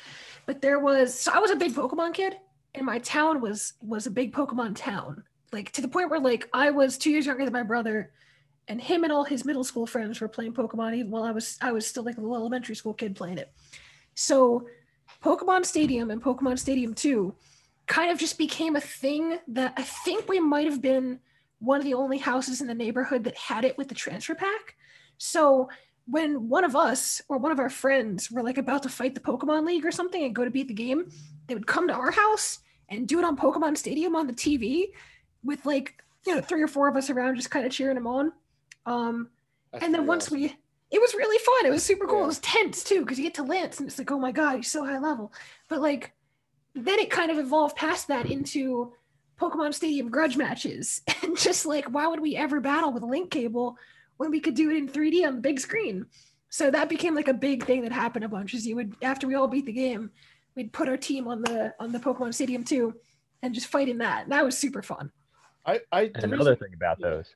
S3: but there was so I was a big Pokemon kid, and my town was was a big Pokemon town, like to the point where like I was two years younger than my brother, and him and all his middle school friends were playing Pokemon even while I was I was still like a little elementary school kid playing it. So Pokemon Stadium and Pokemon Stadium 2 kind of just became a thing that I think we might have been one of the only houses in the neighborhood that had it with the transfer pack. So when one of us or one of our friends were like about to fight the Pokemon League or something and go to beat the game, they would come to our house and do it on Pokemon Stadium on the TV with like, you know, three or four of us around just kind of cheering them on. Um, and then once awesome. we it was really fun. It was super cool. Yeah. It was tense too because you get to Lance and it's like, oh my god, he's so high level. But like, then it kind of evolved past that into Pokemon Stadium grudge matches, and just like, why would we ever battle with a link cable when we could do it in 3D on the big screen? So that became like a big thing that happened a bunch. Is you would after we all beat the game, we'd put our team on the on the Pokemon Stadium too, and just fight in that. And that was super fun.
S1: I, I
S2: another thing about those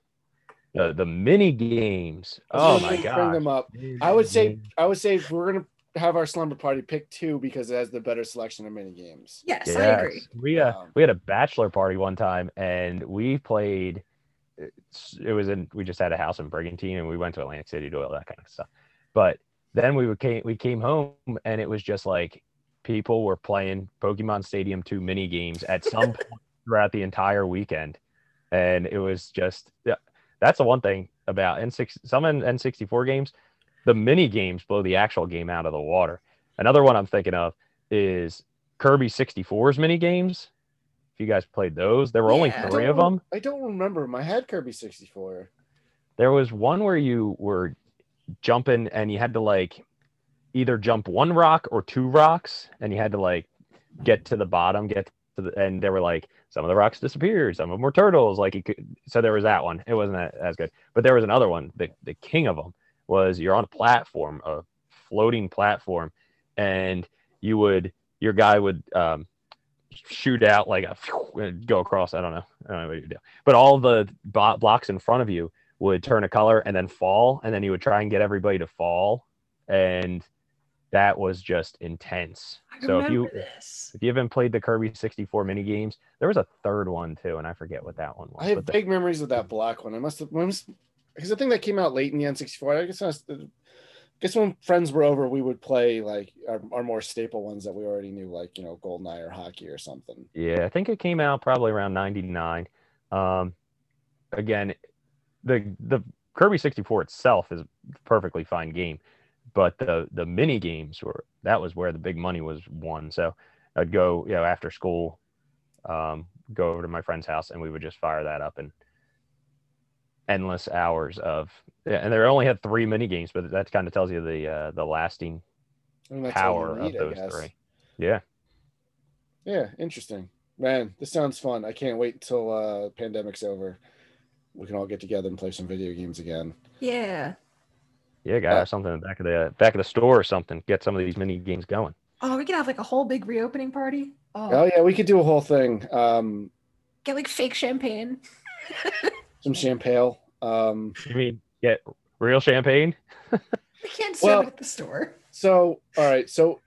S2: the the mini games. Oh my god! Bring them
S1: up. I would say I would say if we're gonna have our slumber party pick two because it has the better selection of mini games.
S3: Yes, yes. I agree.
S2: We uh um, we had a bachelor party one time and we played. It was in we just had a house in Brigantine and we went to Atlantic City to do all that kind of stuff. But then we came we came home and it was just like people were playing Pokemon Stadium 2 mini games at some point throughout the entire weekend. And it was just that's the one thing about N6 some N64 games, the mini games blow the actual game out of the water. Another one I'm thinking of is Kirby 64's mini games. If you guys played those, there were only three of them.
S1: I don't remember. them. I had Kirby 64.
S2: There was one where you were jumping and you had to like either jump one rock or two rocks, and you had to like get to the bottom, get to the, and they were like some of the rocks disappeared, some of them were turtles. Like, could, so there was that one. It wasn't as good, but there was another one. The the king of them was you're on a platform, a floating platform, and you would your guy would um, shoot out like a go across. I don't know. I don't know what you do, but all the blocks in front of you would turn a color and then fall, and then you would try and get everybody to fall, and that was just intense.
S3: I so if you this.
S2: if you haven't played the Kirby 64 mini games, there was a third one too, and I forget what that one was.
S1: I have big the... memories of that black one. I must have because the thing that came out late in the N64. I guess I, was, I guess when friends were over, we would play like our, our, more staple ones that we already knew, like you know Goldeneye or Hockey or something.
S2: Yeah, I think it came out probably around '99. Um, again, the the Kirby 64 itself is a perfectly fine game but the the mini games were that was where the big money was won. So I'd go, you know, after school, um, go over to my friend's house and we would just fire that up and endless hours of yeah, and they only had three mini games, but that kind of tells you the uh, the lasting power need, of those three. Yeah.
S1: Yeah, interesting. Man, this sounds fun. I can't wait until uh pandemic's over. We can all get together and play some video games again.
S3: Yeah.
S2: Yeah, got uh, something in the back of the back of the store or something. Get some of these mini games going.
S3: Oh, we could have like a whole big reopening party.
S1: Oh, oh yeah, we could do a whole thing. Um,
S3: get like fake champagne.
S1: some champagne. Um,
S2: you mean get real champagne?
S3: we can't serve well, it at the store.
S1: So, all right. So,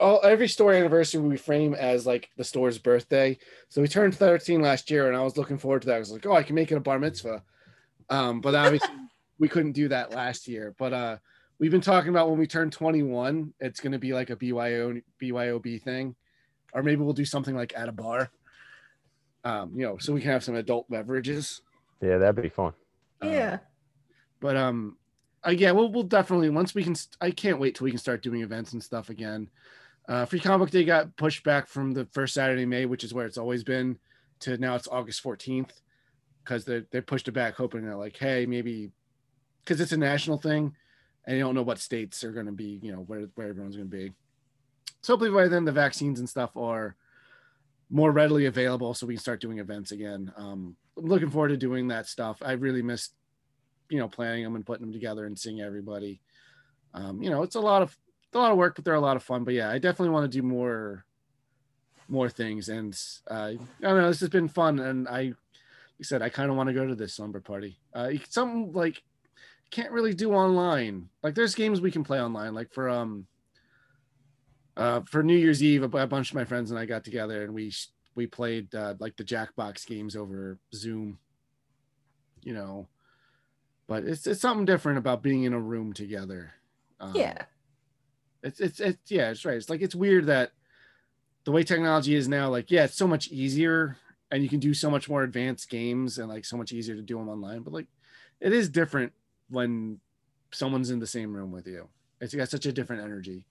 S1: all every store anniversary we frame as like the store's birthday. So we turned 13 last year, and I was looking forward to that. I was like, oh, I can make it a bar mitzvah. Um, but obviously we couldn't do that last year. But uh, we've been talking about when we turn 21, it's going to be like a BYO BYOB thing, or maybe we'll do something like at a bar. Um, you know, so we can have some adult beverages.
S2: Yeah, that'd be fun.
S3: Yeah.
S1: Uh, but um, uh, yeah, we'll we'll definitely once we can. I can't wait till we can start doing events and stuff again. Uh, Free Comic Book Day got pushed back from the first Saturday May, which is where it's always been, to now it's August 14th because they they pushed it back, hoping that like, hey, maybe because it's a national thing, and you don't know what states are going to be, you know, where where everyone's going to be. So hopefully by then the vaccines and stuff are more readily available, so we can start doing events again. Um, I'm looking forward to doing that stuff. I really missed, you know, planning them and putting them together and seeing everybody. Um, you know, it's a lot of a lot of work, but they're a lot of fun. But yeah, I definitely want to do more more things. And uh, I don't know, this has been fun, and I you said I kind of want to go to this slumber party. Uh, something like can't really do online. Like there's games we can play online. Like for um uh for New Year's Eve, a, a bunch of my friends and I got together and we we played uh, like the Jackbox games over Zoom. You know, but it's it's something different about being in a room together. Um,
S3: Yeah.
S1: it's it's it's yeah, it's right. It's like it's weird that the way technology is now, like, yeah, it's so much easier and you can do so much more advanced games and like so much easier to do them online. But like it is different when someone's in the same room with you. It's got such a different energy.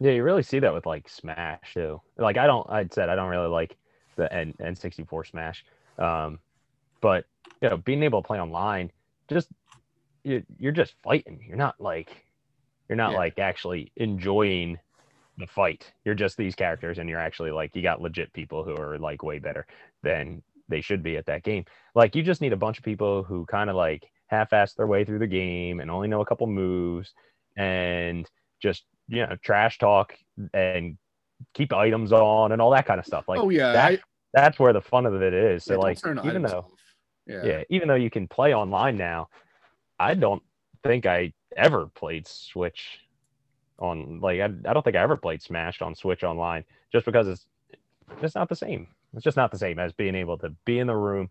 S2: Yeah, you really see that with like Smash too. Like I don't, I said I don't really like the N N64 Smash, um, but you know, being able to play online, just you, you're just fighting. You're not like, you're not
S1: Yeah.
S2: like actually enjoying the fight. You're just these characters, and you're actually like you got legit people who are like way better than they should be at that game. Like you just need a bunch of people who kind of like half-ass their way through the game and only know a couple moves and just you know trash talk and keep items on and all that kind of stuff. Like
S1: oh yeah,
S2: that,
S1: I,
S2: that's where the fun of it is. So
S1: yeah,
S2: like even though
S1: off. yeah,
S2: yeah, even though you can play online now, I don't think I ever played Switch on like I, I don't think I ever played Smash on Switch online just because it's it's not the same. It's just not the same as being able to be in the room,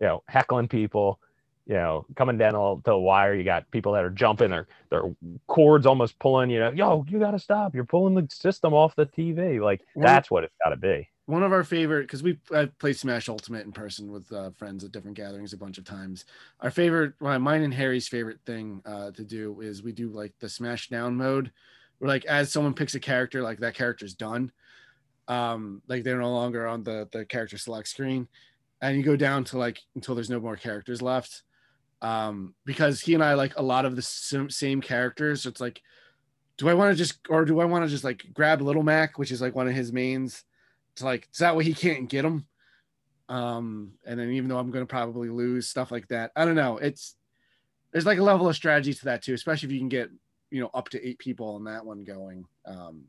S2: you know, heckling people, you know, coming down to the wire. You got people that are jumping, their their cords almost pulling. You know, yo, you got to stop. You're pulling the system off the TV. Like
S1: Well-
S2: that's what it's got to be.
S1: one of our favorite because we I've played Smash Ultimate in person with uh, friends at different gatherings a bunch of times. Our favorite, well, mine and Harry's favorite thing uh, to do is we do like the Smash Down mode, where like as someone picks a character, like that character's done, um, like they're no longer on the the character select screen, and you go down to like until there's no more characters left. Um, because he and I like a lot of the sim- same characters, so it's like, do I want to just or do I want to just like grab Little Mac, which is like one of his mains? It's like so that way he can't get him. Um, and then even though I'm to probably lose stuff like that, I don't know. It's there's like a level of strategy to that too, especially if you can get you know up to eight people on that one going. Um,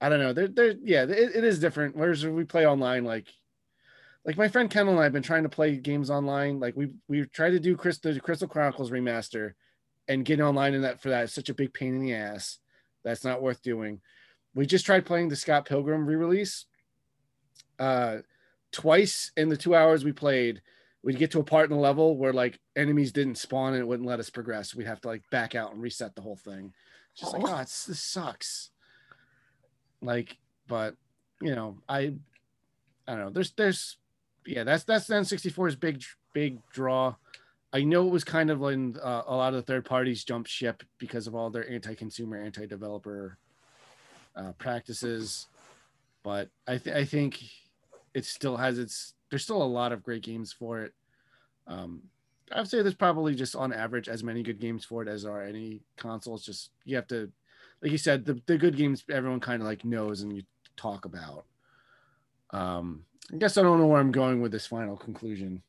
S1: I don't know. There, there, yeah, it, it is different. Whereas we play online, like like my friend Kendall and I have been trying to play games online. Like we we've tried to do Chris the Crystal Chronicles remaster, and getting online in that for that is such a big pain in the ass. That's not worth doing. We just tried playing the Scott Pilgrim re-release. Uh, twice in the two hours we played, we'd get to a part in the level where like enemies didn't spawn and it wouldn't let us progress. We'd have to like back out and reset the whole thing. Just like, oh, it's, this sucks. Like, but you know, I, I don't know. There's, there's, yeah, that's that's the N64's big, big draw. I know it was kind of when uh, a lot of the third parties jumped ship because of all their anti-consumer, anti-developer uh, practices, but I, th- I think it still has its. There's still a lot of great games for it. Um, I'd say there's probably just on average as many good games for it as are any consoles. Just you have to, like you said, the, the good games everyone kind of like knows and you talk about. Um, I guess I don't know where I'm going with this final conclusion.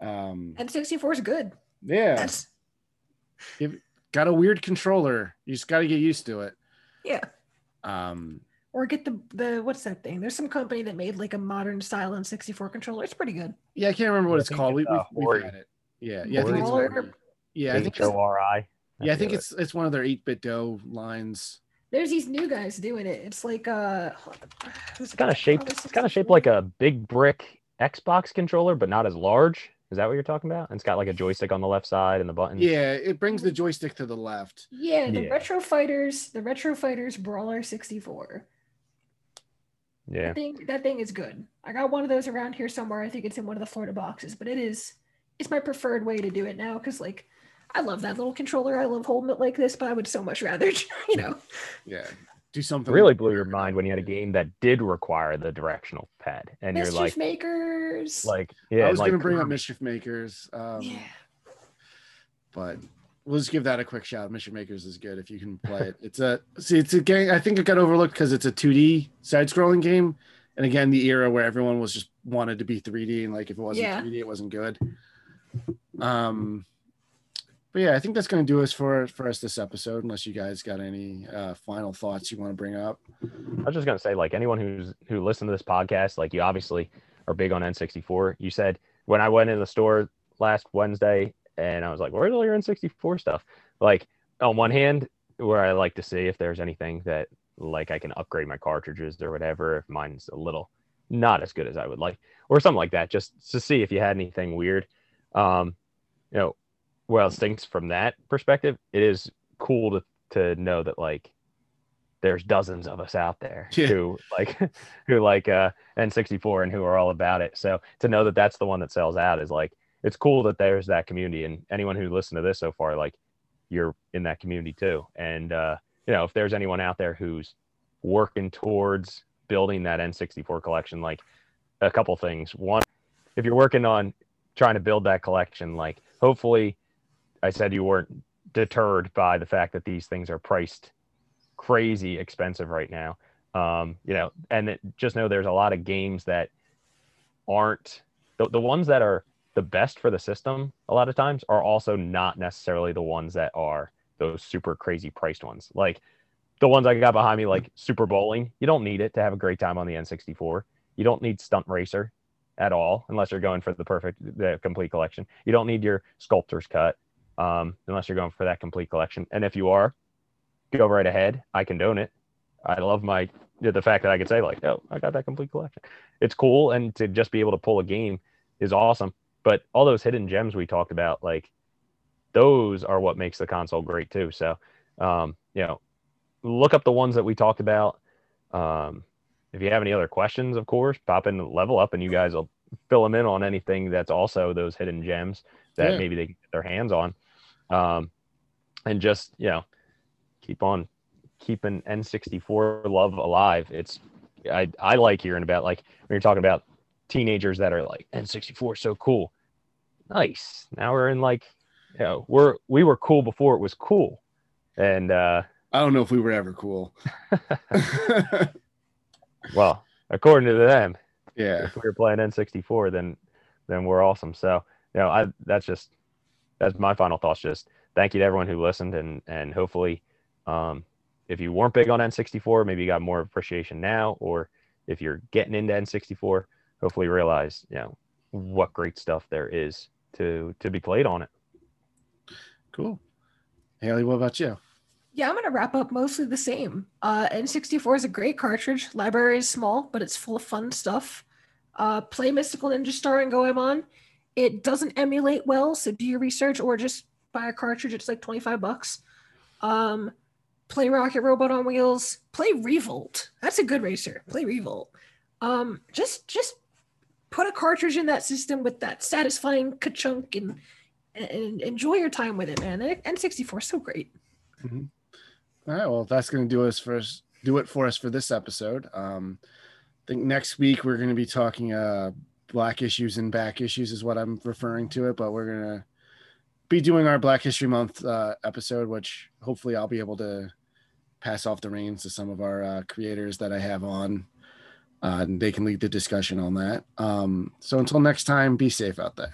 S1: Um,
S3: And 64 is good.
S1: yeah,
S3: That's
S1: You've got a weird controller. You just got to get used to it.
S3: yeah.
S1: Um,
S3: Or get the the what's that thing? There's some company that made like a modern style N64 controller. It's pretty good.
S1: yeah, I can't remember what
S2: I
S1: it's called. We,
S2: it's, uh,
S1: we've,
S2: Hori.
S1: we've had it. Yeah, yeah, I think it's
S3: Hori.
S1: Hori. Yeah, I think
S2: H O R I.
S1: yeah, I think it's it's one of their 8BitDo lines.
S3: There's these new guys doing it. It's like uh
S2: It's kind of shaped. It's kind of shaped like a big brick Xbox controller, but not as large. Is that what you're talking about? And it's got like a joystick on the left side and the buttons.
S1: Yeah, it brings the joystick to the left.
S3: Yeah, the
S2: Yeah.
S3: Retro Fighters, the Retro Fighters Brawler 64.
S2: Yeah.
S3: That thing, that thing is good. I got one of those around here somewhere. I think it's in one of the Florida boxes, but it is it's my preferred way to do it now because like I love that little controller. I love holding it like this, but I would so much rather, you know.
S1: Yeah, do something.
S2: Really blew your mind when you had a game that did require the directional pad, and
S3: Mischief
S2: you're like, Mischief
S3: makers.
S2: like, yeah,
S1: I was
S2: like,
S1: gonna bring up Mischief Makers. Um,
S3: yeah.
S1: but we'll just give that a quick shout. Mischief Makers is good if you can play it. It's a see, it's a game. I think it got overlooked because it's a 2D side-scrolling game, and again, the era where everyone was just wanted to be 3D, and like if it wasn't
S3: Yeah.
S1: 3D, it wasn't good. Um, but yeah, I think that's gonna do us for for us this episode. Unless you guys got any uh, final thoughts you want to bring up.
S2: I was just gonna say, like anyone who's who listened to this podcast, like you obviously are big on N64. You said when I went in the store last Wednesday and I was like, where's all your N64 stuff? Like, on one hand, where I like to see if there's anything that like I can upgrade my cartridges or whatever, if mine's a little not as good as I would like, or something like that, just to see if you had anything weird. Um, you know, well, stinks from that perspective, it is cool to to know that like there's dozens of us out there
S1: Yeah.
S2: who like who like uh N64 and who are all about it. So to know that that's the one that sells out is like it's cool that there's that community and anyone who listened to this so far like you're in that community too. And uh you know, if there's anyone out there who's working towards building that N64 collection like a couple things. One, if you're working on trying to build that collection like hopefully I said you weren't deterred by the fact that these things are priced crazy expensive right now. Um, you know, and it, just know there's a lot of games that aren't the, the ones that are the best for the system a lot of times are also not necessarily the ones that are those super crazy priced ones. Like the ones I got behind me, like Super Bowling, you don't need it to have a great time on the N64. You don't need Stunt Racer at all, unless you're going for the perfect, the complete collection. You don't need your Sculptor's Cut, um, unless you're going for that complete collection. And if you are, go right ahead. I condone it. I love my the fact that I could say like, oh, I got that complete collection. It's cool, and to just be able to pull a game is awesome. But all those hidden gems we talked about, like those are what makes the console great too. So, um, you know, look up the ones that we talked about. Um, if you have any other questions, of course, pop in level up, and you guys will fill them in on anything that's also those hidden gems that
S1: Yeah.
S2: maybe they can get their hands on. Um, and just you know, keep on keeping N64 love alive. It's I I like hearing about like when you're talking about teenagers that are like N64 so cool. Nice. Now we're in like you know, we're we were cool before it was cool. And uh
S1: I don't know if we were ever cool.
S2: well, according to them,
S1: yeah.
S2: if we were playing N64 then then we're awesome. So, you know, I that's just that's my final thoughts just thank you to everyone who listened and and hopefully um if you weren't big on N64, maybe you got more appreciation now, or if you're getting into N64, hopefully you realize, you know, what great stuff there is to to be played on it.
S1: Cool. Haley, what about you?
S3: Yeah, I'm gonna wrap up mostly the same. Uh, N64 is a great cartridge. Library is small, but it's full of fun stuff. Uh, play Mystical Ninja Starring Goemon. It doesn't emulate well, so do your research or just buy a cartridge. It's like 25 bucks. Um, play Rocket Robot on Wheels. Play Revolt. That's a good racer. Play Revolt. Um, just just put a cartridge in that system with that satisfying ka-chunk and and enjoy your time with it, man. N64 is so great.
S1: All right. Well, that's going to do us for. Do it for us for this episode. Um, I think next week we're going to be talking uh, black issues and back issues is what I'm referring to it, but we're to be doing our Black History Month uh, episode, which hopefully I'll be able to pass off the reins to some of our uh, creators that I have on, uh, and they can lead the discussion on that. Um, so until next time, be safe out there.